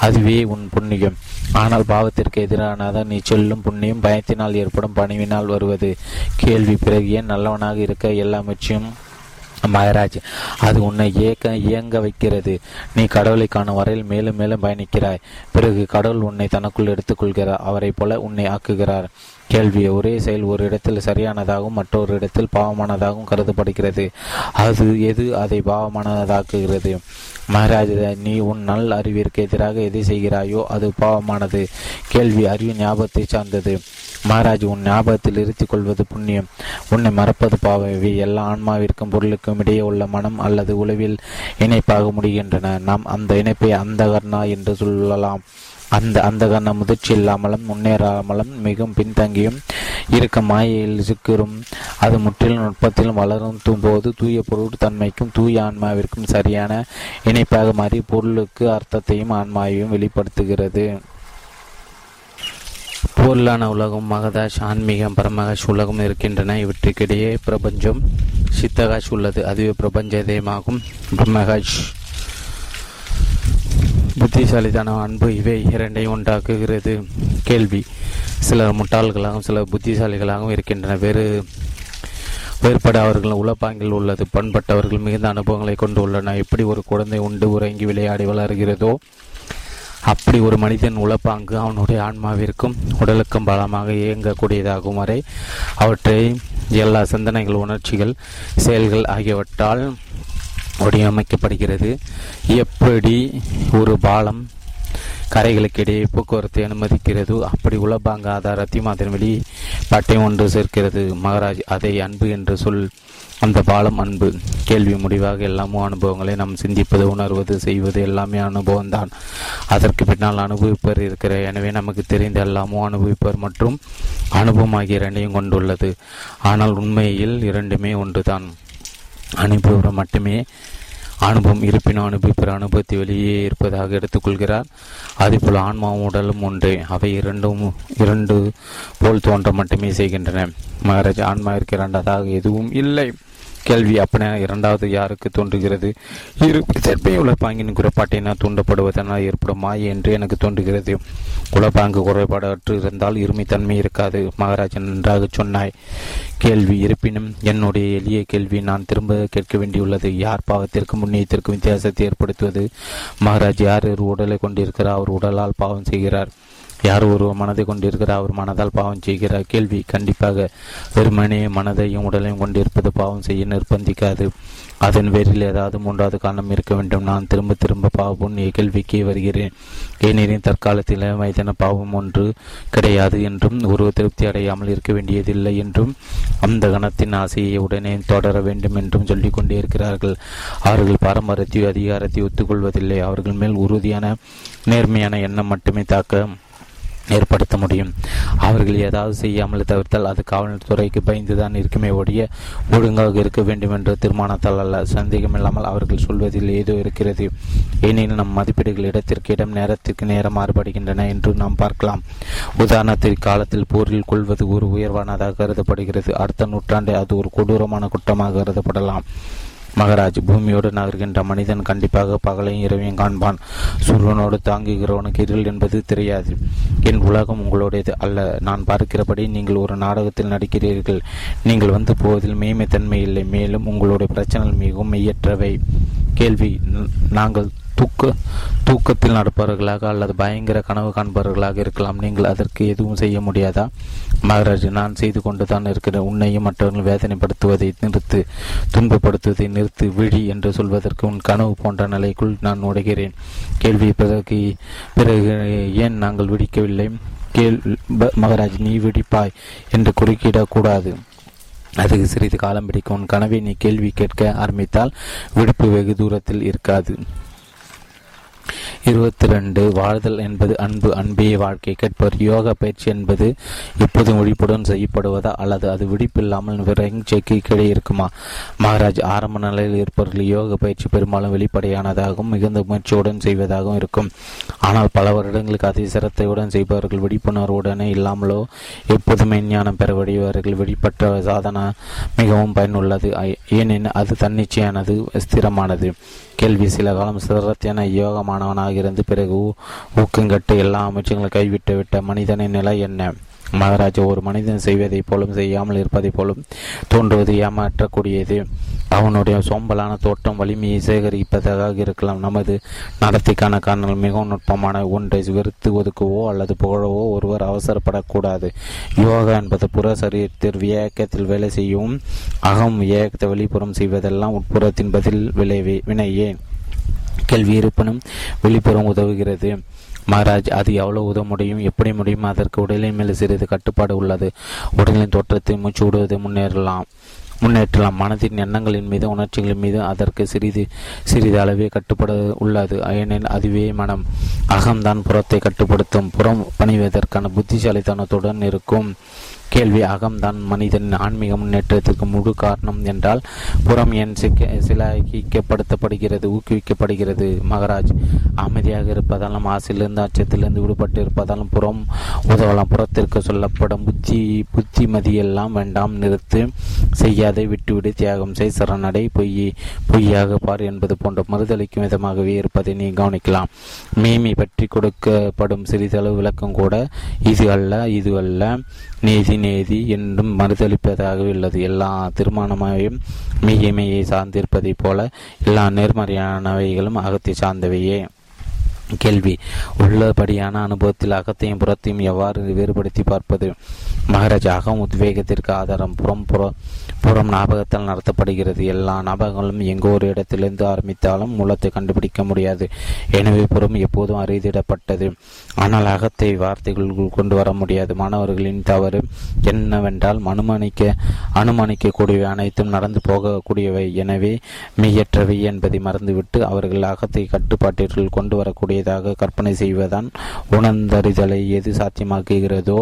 அதுவே உன் புண்ணியம். ஆனால் பாவத்திற்கு எதிரானதாக நீ சொல்லும் புண்ணியம் பயத்தினால் ஏற்படும் பணிவினால் வருவது. கேள்வி பிறகு ஏன் நல்லவனாக இருக்க? எல்லா முச்சியும் மகராஜ் அது உன்னை இயக்க இயங்க வைக்கிறது. நீ கடவுளை காணும் வரையில் மேலும் மேலும் பயணிக்கிறாய். பிறகு கடவுள் உன்னை தனக்குள் எடுத்துக்கொள்கிறார். அவரை போல உன்னை ஆக்குகிறார். கேள்வி ஒரே செயல் ஒரு இடத்தில் சரியானதாகவும் மற்றொரு இடத்தில் பாவமானதாகவும் கருதப்படுகிறது. அது எது? அதை பாவமானதாக்குகிறது. மகாராஜ நீ உன் நல் அறிவிற்கு எதிராக எதை செய்கிறாயோ அது பாவமானது. கேள்வி அறிவு ஞாபகத்தை சார்ந்தது. மகாராஜ் உன் ஞாபகத்தில் இருத்திக் கொள்வது புண்ணியம். உன்னை மறப்பது பாவம். இவை எல்லா ஆன்மாவிற்கும் பொருளுக்கும் இடையே உள்ள மனம் அல்லது உளவில் இணைப்பாக முடிகின்றன. நாம் அந்த இணைப்பை அந்த கர்ணா என்று சொல்லலாம். அந்த அந்த கண்ண முதிர்ச்சி இல்லாமலும் முன்னேறாமலும் மிகவும் பின்தங்கியும் இருக்க மாயையில் சிக்கிரும் அது முற்றிலும் நுட்பத்திலும் வளரும் போது தூய பொருள் தன்மைக்கும் தூய ஆன்மாவிற்கும் சரியான இணைப்பாக மாறி பொருளுக்கு அர்த்தத்தையும் ஆன்மாவையும் வெளிப்படுத்துகிறது. பொருளான உலகம் மகதாஷ் ஆன்மீகம் பரமகாஷ் உலகம் இருக்கின்றன. இவற்றுக்கிடையே பிரபஞ்சம் சித்தகாஷ் உள்ளது. அதுவே பிரபஞ்ச இதயமாகும். பிரம்மகாஷ் புத்திசாலித்தனம் அன்பு இவை இரண்டையும் உண்டாக்குகிறது. கேள்வி. சிலர் முட்டாள்களாகவும் சிலர் புத்திசாலிகளாகவும் இருக்கின்றன. வேறு வேறுபட அவர்கள் உலப்பாங்கில் உள்ளது. பண்பட்டவர்கள் மிகுந்த அனுபவங்களை கொண்டுள்ளன எப்படி ஒரு குழந்தை உண்டு உறங்கி விளையாடி வளர்கிறதோ? அப்படி ஒரு மனிதன் உளப்பாங்கு அவனுடைய ஆன்மாவிற்கும் உடலுக்கும் பலமாக இயங்கக்கூடியதாகும் வரை அவற்றை எல்லா சிந்தனைகள் உணர்ச்சிகள் செயல்கள் ஆகியவற்றால் வடிவமைக்கப்படுகிறது எப்படி ஒரு பாலம் கரைகளுக்கு இடையே போக்குவரத்தை அனுமதிக்கிறதோ? அப்படி உலபாங்க ஆதாரத்தையும் அதன் வெளிப்பாட்டை ஒன்று சேர்க்கிறது. மகாராஜ் அதை அன்பு என்று சொல் அந்த பாலம் அன்பு. கேள்வி முடிவாக எல்லாமோ அனுபவங்களை நாம் சிந்திப்பது உணர்வது செய்வது எல்லாமே அனுபவம் தான் அதற்கு பின்னால் அனுபவிப்பர் இருக்கிற எனவே நமக்கு தெரிந்த எல்லாமோ அனுபவிப்பர் மற்றும் அனுபவம் ஆகிய இரண்டையும் கொண்டுள்ளது. ஆனால் உண்மையில் இரண்டுமே ஒன்றுதான். அனுபவம் மட்டுமே. அனுபவம் இருப்பினும் அனுபவிப்பிற அனுபவத்தை வெளியே இருப்பதாக எடுத்துக்கொள்கிறார். அதேபோல் ஆன்மாவும் உடலும் ஒன்றே அவை இரண்டும் இரண்டு போல் தோன்ற மட்டுமே செய்கின்றன. மகாராஜ் ஆன்மாவிற்கு இரண்டதாக எதுவும் இல்லை. கேள்வி அப்படின்னா இரண்டாவது யாருக்கு தோன்றுகிறது? இரு தன்மை பாங்கின் குறைபாட்டினால் தூண்டப்படுவதனால் ஏற்படும் மாய என்று எனக்கு தோன்றுகிறது. உலப்பாங்கு குறைபாடற்று இருந்தால் இருமைத்தன்மை இருக்காது. மகாராஜன் நன்றாக சொன்னாய். கேள்வி இருப்பினும் என்னுடைய எளிய கேள்வி நான் திரும்ப கேட்க வேண்டியுள்ளது. யார் பாவத்திற்கும் முன்னியத்திற்கும் வித்தியாசத்தை ஏற்படுத்துவது? மகாராஜ் யார் ஒரு உடலை கொண்டிருக்கிறார்? அவர் உடலால் பாவம் செய்கிறார். யார் ஒருவர் மனதை கொண்டிருக்கிறார் அவர் மனதால் பாவம் செய்கிறார். கேள்வி கண்டிப்பாக வெறுமனே மனதையும் உடலையும் கொண்டிருப்பது பாவம் செய்ய நிர்பந்திக்காது அதன் பேரில் ஏதாவது மூன்றாவது காரணம் இருக்க வேண்டும். நான் திரும்ப திரும்ப பாவம் கேள்விக்கே வருகிறேன். ஏனெனில் தற்காலத்தில் வயதான பாவம் ஒன்று கிடையாது என்றும் ஒரு திருப்தி அடையாமல் இருக்க வேண்டியதில்லை என்றும் அந்த கணத்தின் ஆசையை உடனே தொடர வேண்டும் என்றும் சொல்லிக் கொண்டே இருக்கிறார்கள். அவர்கள் பாரம்பரியத்தையும் அதிகாரத்தை ஒத்துக்கொள்வதில்லை. அவர்கள் மேல் உறுதியான நேர்மையான எண்ணம் மட்டுமே தாக்க ஏற்படுத்த முடியும். அவர்கள் ஏதாவது செய்யாமல் தவிர்த்தால் அது காவல்துறைக்கு பயந்துதான் இருக்குமே ஒழிய ஒழுங்காக இருக்க வேண்டும் என்ற தீர்மானத்தால் அல்ல. சந்தேகமில்லாமல் அவர்கள் சொல்வதில் ஏதோ இருக்கிறது. ஏனெனில் நம் மதிப்பீடுகள் இடத்திற்கு இடம் நேரத்திற்கு நேரம் மாறுபடுகின்றன என்று நாம் பார்க்கலாம். உதாரணத்திற்கு காலத்தில் போரில் கொள்வது ஒரு உயர்வானதாக கருதப்படுகிறது. அடுத்த நூற்றாண்டு அது ஒரு கொடூரமான குற்றமாக கருதப்படலாம். மகராஜ் பூமியோடு நகர்கின்ற மனிதன் கண்டிப்பாக பகலையும் இரவையும் காண்பான். சூரியனோடு தாங்குகிறவனுக்கு இருள் என்பது தெரியாது. என் உலகம் உங்களுடையது அல்ல. நான் பார்க்கிறபடி நீங்கள் ஒரு நாடகத்தில் நடிக்கிறீர்கள். நீங்கள் வந்து போவதில் மேய்மைத்தன்மை இல்லை. மேலும் உங்களுடைய பிரச்சனைகள் மிகவும் மெய்யற்றவை. கேள்வி நாங்கள் தூக்க தூக்கத்தில் நடப்பவர்களாக அல்லது பயங்கர கனவு காண்பவர்களாக இருக்கலாம். நீங்கள் அதற்கு எதுவும் செய்ய முடியாதா? மகாராஜ் நான் செய்து கொண்டுதான் இருக்கிறேன். உன்னையும் மற்றவர்கள் வேதனைப்படுத்துவதை நிறுத்து துன்பப்படுத்துவதை நிறுத்து விழி என்று சொல்வதற்கு உன் கனவு போன்ற நிலைக்குள் நான் உடைகிறேன் கேள்வி பிறகு பிறகு ஏன் நாங்கள் விடிக்கவில்லை கேள் மகாராஜ் நீ விடிப்பாய் என்று குறுக்கிடக்கூடாது. அதுக்கு சிறிது காலம் பிடிக்கும். உன் கனவை நீ கேள்வி கேட்க ஆரம்பித்தால் விடுப்பு வெகு தூரத்தில் இருக்காது. இருபத்தி ரெண்டு வாழ்தல் என்பது அன்பு அன்பே வாழ்க்கை. கேட்பவர் யோகா பயிற்சி என்பது எப்போதும் விழிப்புடன் செய்யப்படுவதா அல்லது அது விழிப்பில்லாமல் விரைஞ்சைக்கு கீழே இருக்குமா? மகாராஜ் ஆரம்ப நிலையில் இருப்பவர்கள் யோக பயிற்சி பெரும்பாலும் வெளிப்படையானதாகவும் மிகுந்த முயற்சியுடன் செய்வதாகவும் இருக்கும். ஆனால் பல வருடங்களுக்கு அதிசிரத்தையுடன் செய்பவர்கள் விழிப்புணர்வுடனே இல்லாமலோ எப்போதுமே ஞானம் பெற வடிவர்கள் வெளிப்பட்ட சாதன மிகவும் பயனுள்ளது. ஏனெனில் அது தன்னிச்சையானது ஸ்திரமானது. கேள்வி சில காலம் சிரத்தியான யோகமானவனாக இருந்து பிறகு ஊக்கங்கட்டு எல்லா அமைச்சங்களும் கைவிட்டு விட்ட மனிதனின் நிலை என்ன? மகாராஜா ஒரு மனிதன் செய்வதைப் போலும் செய்யாமல் இருப்பதைப் போலும் தோன்றுவது ஏமாற்றக்கூடியது. அவனுடைய சோம்பலான தோற்றம் வலிமையை சேகரிப்பதாக இருக்கலாம். நமது நடத்தைக்கான காரணங்கள் மிகவும் நுட்பமான. ஒன்றை வெறுத்து ஒதுக்கவோ அல்லது புகழவோ ஒருவர் அவசரப்படக்கூடாது. யோகா என்பது புற சரீரத்தில் வியக்கத்தில் வேலை செய்யவும் அகம் வியக்கத்தை வெளிப்புறம் செய்வதெல்லாம் உட்புறத்தின் பதில் விளைவே வினையே. கேள்வி இருப்பினும் வெளிப்புறம் உதவுகிறது. மகாராஜ் அது எவ்வளவு உதவ முடியும் எப்படி முடியும் அதற்கு உடலின் மேல் சிறிது கட்டுப்பாடு உள்ளது. உடலின் தோற்றத்தை மூச்சு விடுவது முன்னேறலாம் முன்னேற்றலாம். மனதின் எண்ணங்களின் மீது உணர்ச்சிகளின் மீது அதற்கு சிறிது சிறிது அளவே கட்டுப்பட உள்ளது. ஏனெனில் அதுவே மனம். அகம்தான் புறத்தை கட்டுப்படுத்தும். புறம் பணிவதற்கான புத்திசாலித்தனத்துடன் இருக்கும். கேள்வி அகம்தான் மனிதனின் ஆன்மீக முன்னேற்றத்திற்கு முழு காரணம் என்றால் புறம் ஏன் சிலாகிக்கப்படுத்தப்படுகிறது ஊக்குவிக்கப்படுகிறது. மகராஜ் அமைதியாக இருப்பதாலும் ஆசையிலிருந்து அச்சத்திலிருந்து விடுபட்டு இருப்பதாலும் புறம் உதவலாம். புறத்திற்கு சொல்லப்படும் புத்தி புத்திமதியெல்லாம் வேண்டாம். நிறுத்து செய்யாதை விட்டுவிடு. தியாகம் செய். சரணடை பொய் பொய்யாக பார் என்பது போன்ற மறுதளிக்கும் விதமாகவே இருப்பதை நீ கவனிக்கலாம். மீமி பற்றி கொடுக்கப்படும் சிறிதளவு விளக்கம் கூட இது அல்ல இது அல்ல. நீதி நேதி என்றும் மறுதளிப்பதாக உள்ளது. எல்லா திருமணமையும் மெய்யமையை சார்ந்திருப்பதைப் போல எல்லா நேர்மறையானவைகளும் அகத்தை சார்ந்தவையே. கேள்வி. உள்ளபடியான அனுபவத்தில் அகத்தையும் புறத்தையும் எவ்வாறு வேறுபடுத்தி பார்ப்பது? மகாராஜ் அகம் உத்வேகத்திற்கு ஆதாரம் புறம் புற புறம் ஞாபகத்தால் நடத்தப்படுகிறது. எல்லா ஞாபகங்களும் எங்கோ ஒரு இடத்திலிருந்து ஆரம்பித்தாலும் மூலத்தை கண்டுபிடிக்க முடியாது. எனவே புறம் எப்போதும் அறிதிடப்பட்டது ஆனால் அகத்தை வார்த்தைகளுக்குள் கொண்டு வர முடியாது. மாணவர்களின் தவறு என்னவென்றால் அனுமானிக்க அனுமானிக்கக்கூடியவை அனைத்தும் நடந்து போகக்கூடியவை. எனவே மெய்யற்றவை என்பதை மறந்துவிட்டு அவர்கள் அகத்தை கட்டுப்பாட்டிற்குள் கொண்டு வரக்கூடிய வரக்கூடியதாக கற்பனை செய்வதான் உணர்ந்தறிதலை எது சாத்தியமாக்குகிறதோ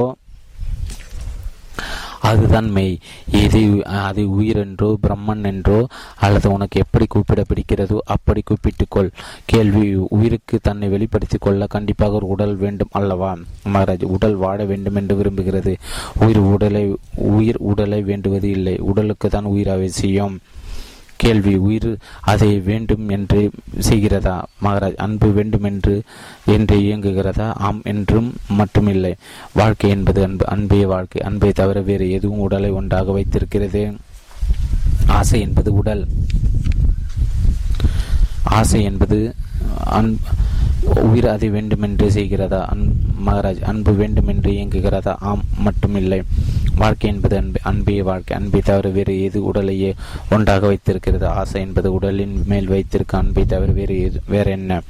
அதுதான் மெய். எது அது உயிர் என்றோ பிரம்மன் என்றோ அல்லது உனக்கு எப்படி கூப்பிட பிடிக்கிறதோ அப்படி கூப்பிட்டுக்கொள். கேள்வி உயிருக்கு தன்னை வெளிப்படுத்திக் கொள்ள கண்டிப்பாக ஒரு உடல் வேண்டும் அல்லவா? மகாராஜ் உடல் வாழ வேண்டும் என்று விரும்புகிறது. உயிர் உடலை உயிர் உடலை வேண்டுவது இல்லை. உடலுக்கு தான் உயிர் அவசியம் கேள்வி உயிர் அதை வேண்டும் என்று செய்கிறதா? மகாராஜ் அன்பு வேண்டும் என்று என்று இயங்குகிறதா? ஆம் என்றும் மட்டுமில்லை. வாழ்க்கை என்பது அன்பு அன்பே வாழ்க்கை. அன்பை தவிர வேறு எதுவும் உடலை ஒன்றாக வைத்திருக்கிறது? ஆசை என்பது உடல். ஆசை என்பது அன் உயிர் அதை வேண்டுமென்று செய்கிறதா? அன் மகாராஜ் அன்பு வேண்டுமென்று இயங்குகிறதா? ஆம் மட்டுமில்லை. வாழ்க்கை என்பது அன்பு அன்பே வாழ்க்கை. அன்பை தவிர வேறு எது உடலையே ஒன்றாக வைத்திருக்கிறது? ஆசை என்பது உடலின் மேல் வைத்திருக்க அன்பை தவிர வேறு எது வேற என்ன?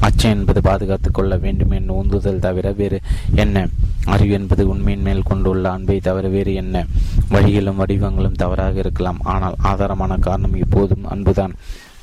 அச்சம் என்பது பாதுகாத்துக் கொள்ள வேண்டும் என் உந்துதல் தவிர வேறு என்ன? அறிவு என்பது உண்மையின் மேல் கொண்டுள்ள அன்பை தவிர வேறு என்ன? வழிகளும் வடிவங்களும் தவறாக இருக்கலாம். ஆனால் ஆதாரமான காரணம் எப்போதும் அன்புதான்.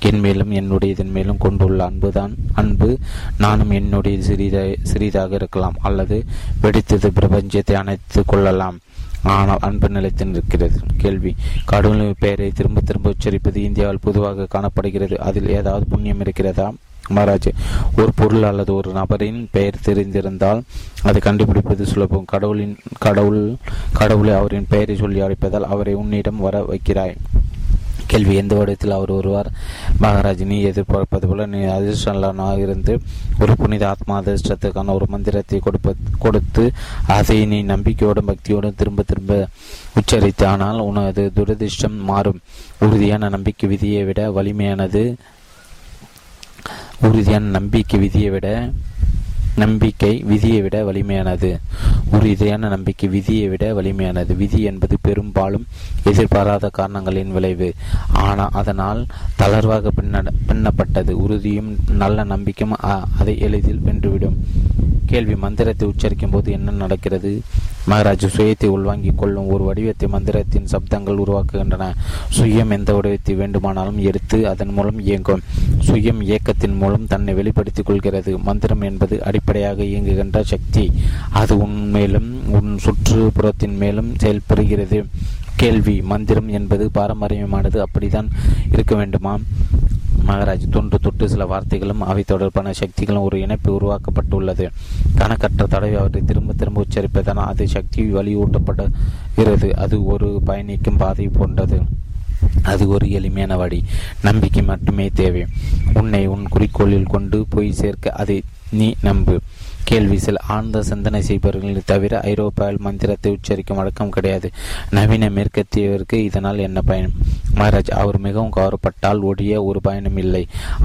என் மேலும் என்னுடையதன் மேலும் கொண்டுள்ள அன்புதான். அன்பு நானும் என்னுடைய சிறிதாக சிறிதாக இருக்கலாம் அல்லது வெடித்தது பிரபஞ்சத்தை அணைத்து கொள்ளலாம். ஆனால் அன்பு நிலைத்து நிற்கிறது. கேள்வி. கடவுளின் பெயரை திரும்ப திரும்ப உச்சரிப்பது இந்தியாவில் பொதுவாக காணப்படுகிறது. அதில் ஏதாவது புண்ணியம் இருக்கிறதா? மகாராஜ் ஒரு பொருள் அல்லது ஒரு நபரின் பெயர் தெரிந்திருந்தால் அதை கண்டுபிடிப்பது சுலபம். கடவுளின் கடவுள் கடவுளை அவரின் பெயரை சொல்லி அழைப்பதால் அவரை உன்னிடம் வர வைக்கிறாய். கேள்வி எந்த வடிவத்தில் அவர் வருவார்? மகாராஜ் நீ எதிர்பார்ப்பது போல நீ அதிர்ஷ்டலனாக இருந்து ஒரு புனித ஆத்மா அதிர்ஷ்டத்துக்கான ஒரு மந்திரத்தை கொடுப்ப கொடுத்து அதை நீ நம்பிக்கையோடும் பக்தியோடும் திரும்ப திரும்ப உச்சரித்து ஆனால் உனது துரதிர்ஷ்டம் மாறும். உறுதியான நம்பிக்கை விதியை விட வலிமையானது உறுதியான நம்பிக்கை விதியை விட நம்பிக்கை விதியை விட வலிமையானது. உறுதியான நம்பிக்கை விதியை விட வலிமையானது. விதி என்பது பெரும்பாலும் எதிர்பாராத காரணங்களின் விளைவு. ஆனால் அதனால் தளர்வாக பின்ன பின்னப்பட்டது. உறுதியும் நல்ல நம்பிக்கையும் அதை எளிதில் வென்றுவிடும். கேள்வி மந்திரத்தை உச்சரிக்கும் போது என்ன நடக்கிறது? மகராஜ் சுயத்தை உள்வாங்கிக் கொள்ளும் ஒரு வடிவத்தை மந்திரத்தின் சப்தங்கள் உருவாக்குகின்றன. சுயம் எந்த வடிவத்தை வேண்டுமானாலும் எடுத்து அதன் மூலம் இயங்கும். சுயம் இயக்கத்தின் மூலம் தன்னை வெளிப்படுத்திக் கொள்கிறது. மந்திரம் என்பது அடிப்படையாக இயங்குகின்ற சக்தி. அது உன் மேலும் உன் சுற்றுப்புறத்தின் மேலும் செயல்படுகிறது. கேள்வி மந்திரம் என்பது பாரம்பரியமானது அப்படித்தான் இருக்க வேண்டுமா மகாராஜ் தொன்று தொட்டு சில வார்த்தைகளும் அவை தொடர்பான சக்திகளும் ஒரு இணைப்பு உருவாக்கப்பட்டுள்ளது. கணக்கற்ற தடவை அவற்றை திரும்ப திரும்ப உச்சரிப்பதனால் அது சக்தி வலியூட்டப்படுகிறது அது ஒரு பயணிக்கும் பாதை போன்றது. அது ஒரு எளிமையான வழி. நம்பிக்கை மட்டுமே தேவை. உன்னை உன் குறிக்கோளில் கொண்டு போய் சேர்க்க அதை நீ நம்பு. கேள்வி சில ஆழ்ந்த சிந்தனை செய்பவர்களை தவிர ஐரோப்பாவில் மந்திரத்தை உச்சரிக்கும் வழக்கம் கிடையாது. நவீன மேற்கத்தியவருக்கு இதனால் என்ன பயன்? மகாராஜ் அவர் மிகவும் கவரப்பட்டால் ஒடிய ஒரு பயனும் இல்லை.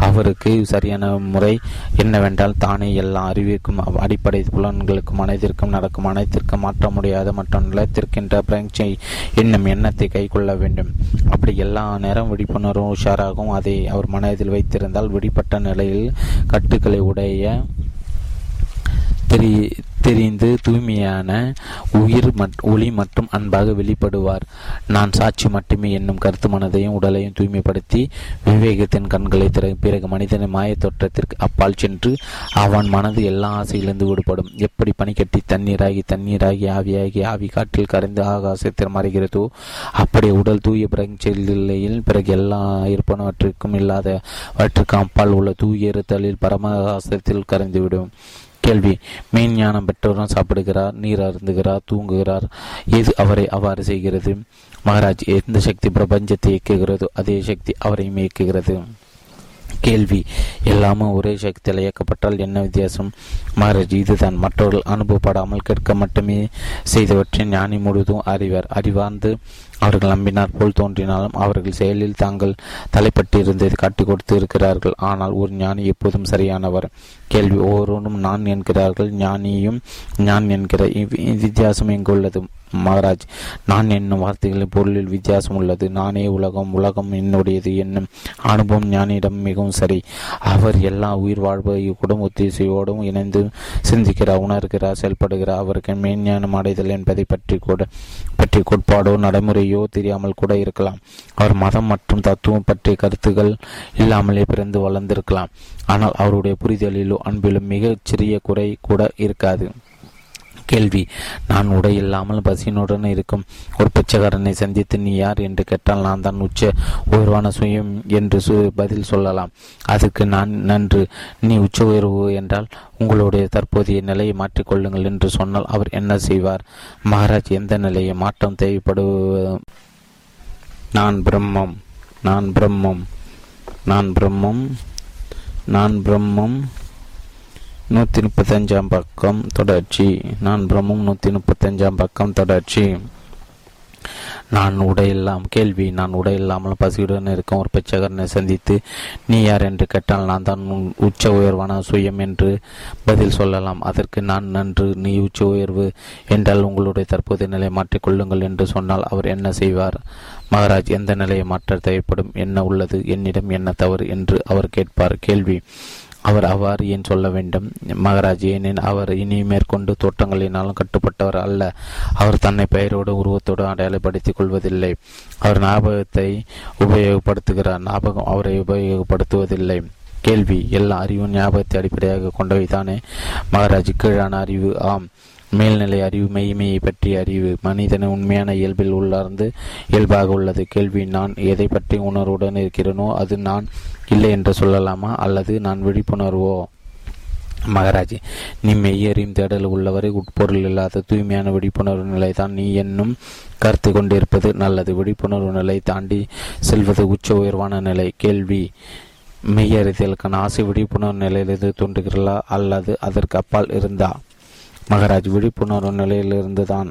அவருக்கு சரியான முறை என்னவென்றால் தானே எல்லா அறிவிற்கும் அடிப்படை புலன்களுக்கும் மனதிற்கும் நடக்கும் அனைத்திற்கும் மாற்ற முடியாத மற்றும் நிலத்திற்கின்ற பிரெஞ்சை என்னும் எண்ணத்தை கை கொள்ள வேண்டும். அப்படி எல்லா நேரம் விழிப்புணர்வும் உஷாராகவும் அதை அவர் மனதில் வைத்திருந்தால் விடுபட்ட நிலையில் கட்டுக்களை உடைய தெரி தெரிந்து தூய்மையான உயிர் ஒளி மற்றும் அன்பாக வெளிப்படுவார். நான் சாட்சி மட்டுமே என்னும் கருத்து மனதையும் உடலையும் தூய்மைப்படுத்தி விவேகத்தின் கண்களை திற பிறகு மனிதனின் மாய தோற்றத்திற்கு அப்பால் சென்று அவன் மனது எல்லா ஆசையிலிருந்து விடுபடும். எப்படி பனிக்கட்டி தண்ணீராகி தண்ணீராகி ஆவியாகி ஆவி காற்றில் கரைந்து ஆகாசத்தில் மறைகிறதோ அப்படி உடல் தூய பிரச்சனையில் பிறகு எல்லா இருப்பனவற்றிற்கும் இல்லாதவற்றுக்கு அப்பால் உள்ள தூய இருத்தலில் பரமகாசத்தில் கரைந்துவிடும். கேள்வி. மெயின் ஞானம் பெற்றவரும் சாப்பிடுகிறார் நீர் அருந்துகிறார் தூங்குகிறார். எது அவரை அவ்வாறு செய்கிறது. மகாராஜ் எந்த சக்தி பிரபஞ்சத்தை இயக்குகிறதோ அதே சக்தி அவரையும் இயக்குகிறது. கேள்வி. எல்லாமும் ஒரே சக்தியில் இயக்கப்பட்டால் என்ன வித்தியாசம்? மகாராஜ் இதுதான். மற்றவர்கள் அனுபவப்படாமல் கேட்க மட்டுமே செய்தவற்றை ஞானி முழுதும் அறிவார். அறிவார்ந்து அவர்கள் நம்பினார் போல் தோன்றினாலும் அவர்கள் செயலில் தாங்கள் தலைப்பட்டிருந்ததை காட்டிக் கொடுத்து இருக்கிறார்கள் ஆனால் ஒரு ஞானி எப்போதும் சரியானவர். கேள்வி ஒவ்வொருவரும் நான் என்கிறார்கள் ஞானியும் ஞான் என்கிற வித்தியாசம் எங்குள்ளது மகாராஜ் நான் என்னும் வார்த்தைகளின் பொருளில் வித்தியாசம் உள்ளது. நானே உலகம் உலகம் என்னுடையது என்னும் அனுபவம் ஞானியிடம் மிகவும் சரி. அவர் எல்லா உயிர் வாழ்வையோடும் ஒத்திசையோடும் இணைந்து சிந்திக்கிறார் உணர்கிறார் செயல்படுகிறார். அவருக்கு மெய்ஞானம் அடைதல் என்பதை பற்றி கூட பற்றி கோட்பாடோ நடைமுறையோ தெரியாமல் கூட இருக்கலாம். அவர் மதம் மற்றும் தத்துவம் பற்றிய கருத்துகள் இல்லாமலே பிறந்து வளர்ந்திருக்கலாம். ஆனால் அவருடைய புரிதலிலோ அன்பிலும் மிகச் சிறிய குறை கூட இருக்காது. கேள்வி நான் உடை இல்லாமல் பசியினுடன் இருக்கும் ஒரு பிச்சைக்காரனை சந்தித்து நீ யார் என்று கேட்டால் நான் தான் உச்ச உயர்வான சுயம் என்று பதில் சொல்லலாம். அதுக்கு நான் நன்று. நீ உச்ச உயர்வு என்றால் உங்களுடைய தற்போதைய நிலையை மாற்றிக்கொள்ளுங்கள் என்று சொன்னால் அவர் என்ன செய்வார்? மகாராஜ் எந்த நிலையை மாற்றம் தேவைப்படு நான் பிரம்மம் நான் பிரம்மம் நான் பிரம்மம் நான் பிரம்மம் நூற்றி முப்பத்தஞ்சாம் பக்கம் தொடர்ச்சி. நான் பிரம்மம் நூற்றி முப்பத்தஞ்சாம் பக்கம் தொடர்ச்சி. நான் உடையில்லாம் கேள்வி நான் உடையில்லாமல் பசியுடன் இருக்கும் ஒரு பிச்சைக்காரனை சந்தித்து நீ யார் என்று கேட்டால் நான் தான் உச்ச உயர்வான சுயம் என்று பதில் சொல்லலாம். அதற்கு நான் நன்று நீ உச்ச உயர்வு என்றால் உங்களுடைய தற்போதைய நிலையை மாற்றிக்கொள்ளுங்கள் என்று சொன்னால் அவர் என்ன செய்வார்? மகாராஜ் எந்த நிலையை மாற்ற தேவைப்படும்? என்ன உள்ளது? என்னிடம் என்ன தவறு? என்று அவர் கேட்பார். கேள்வி அவர் அவ்வாறு ஏன் சொல்ல வேண்டும்? மகாராஜ் ஏனென் அவர் இனி மேற்கொண்டு தோற்றங்களினாலும் கட்டுப்பட்டவர் அல்ல. அவர் தன்னை பெயரோடு உருவத்தோடு அடையாளப்படுத்திக் கொள்வதில்லை. அவர் ஞாபகத்தை உபயோகப்படுத்துகிறார். ஞாபகம் அவரை உபயோகப்படுத்துவதில்லை. கேள்வி. எல்லா அறிவும் ஞாபகத்தை அடிப்படையாக கொண்டவைதானே? மகாராஜ் கீழான அறிவு. ஆம். மேல்நிலை அறிவு மெய்மையை பற்றிய அறிவு. மனிதனை உண்மையான இயல்பில் உள்ளார்ந்து இயல்பாக உள்ளது. கேள்வி நான் எதை பற்றி உணர்வுடன் இருக்கிறேனோ அது நான் இல்லை என்று சொல்லலாமா? அல்லது நான் விழிப்புணர்வோ? மகாராஜ் நீ மெய்யறியும் தேடல் உள்ளவரை உட்பொருள் இல்லாத தூய்மையான விழிப்புணர்வு நிலை தான் நீ என்னும் கருத்து கொண்டிருப்பது நல்லது. விழிப்புணர்வு நிலை தாண்டி செல்வது உச்ச உயர்வான நிலை. கேள்வி மெய்யறிதலுக்கான ஆசை விழிப்புணர்வு நிலையிலிருந்து தோன்றுகிறா அல்லது அதற்கு அப்பால் இருந்தா? மகாராஜ் விழிப்புணர்வு நிலையிலிருந்து தான்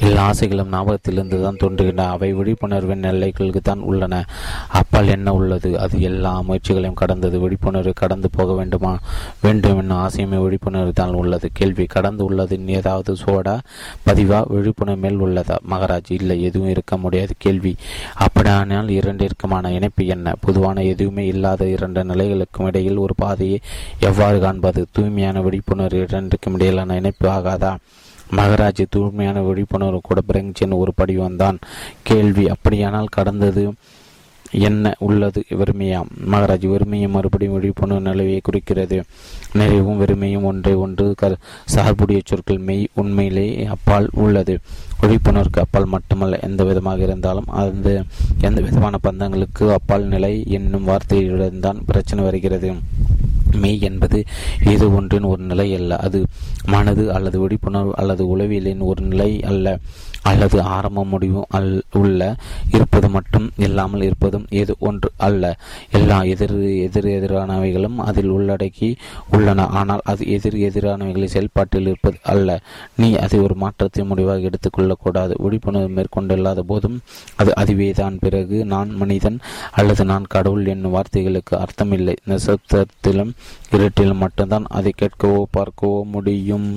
எல்லா ஆசைகளும் ஞாபகத்திலிருந்து தான் தோன்றுகின்றன. அவை விழிப்புணர்வின் எல்லைகளுக்கு தான் உள்ளன. அப்பால் என்ன உள்ளது? அது எல்லா முயற்சிகளையும் கடந்தது. விழிப்புணர்வு கடந்து போக வேண்டுமா? வேண்டும் என்னும் ஆசையுமே விழிப்புணர்வு தான் உள்ளது. கேள்வி கடந்து உள்ளது ஏதாவது சோடா? பதிவா விழிப்புணர்வு மேல் உள்ளதா? மகாராஜ் இல்லை எதுவும் இருக்க முடியாது. கேள்வி அப்படியானால் இரண்டிற்குமான இணைப்பு என்ன? பொதுவான எதுவுமே இல்லாத இரண்டு நிலைகளுக்கும் இடையில் ஒரு பாதையை எவ்வாறு காண்பது? தூய்மையான விழிப்புணர்வு இரண்டுக்கும் இடையிலான இணைப்பு ஆகாதா? மகராஜ் தூய்மையான விழிப்புணர்வு கூட பிரங்கின் ஒரு படிவம்தான் கேள்வி அப்படியானால் கடந்தது என்ன? உள்ளது வெறுமையாம் மகராஜ் வெறுமையும் மறுபடியும் விழிப்புணர்வு நிலவையை குறிக்கிறது. நிறைவும் வெறுமையும் ஒன்றை ஒன்று. க சார்புடைய சொற்கள் மெய் உண்மையிலேயே அப்பால் உள்ளது. விழிப்புணர்வுக்கு அப்பால் மட்டுமல்ல எந்த விதமாக இருந்தாலும் அந்த எந்த விதமான பந்தங்களுக்கு அப்பால் நிலை என்னும் வார்த்தையுடன் தான் பிரச்சனை வருகிறது. மெய் என்பது ஏதோ ஒன்றின் ஒரு நிலை அல்ல. அது மனது அல்லது விழிப்புணர்வு அல்லது உளவியலின் ஒரு நிலை அல்ல. அல்லது ஆரம்ப முடிவும் அல் உள்ள இருப்பது மட்டும் இல்லாமல் இருப்பதும் எது ஒன்று அல்ல. எல்லா எதிர் எதிர் எதிரானவைகளும் அதில் உள்ளடக்கி உள்ளன. ஆனால் அது எதிர் எதிரானவைகளின் செயல்பாட்டில் இருப்பது அல்ல. நீ அதை ஒரு மாற்றத்தை முடிவாக எடுத்துக்கொள்ளக்கூடாது விழிப்புணர்வு மேற்கொண்டில்லாத போதும் அது அதுவே தான் பிறகு நான் மனிதன் அல்லது நான் கடவுள் என்னும் வார்த்தைகளுக்கு அர்த்தமில்லை. நிசப்தத்திலும் இருட்டிலும் மட்டும்தான் அதை கேட்கவோ பார்க்கவோ முடியும்.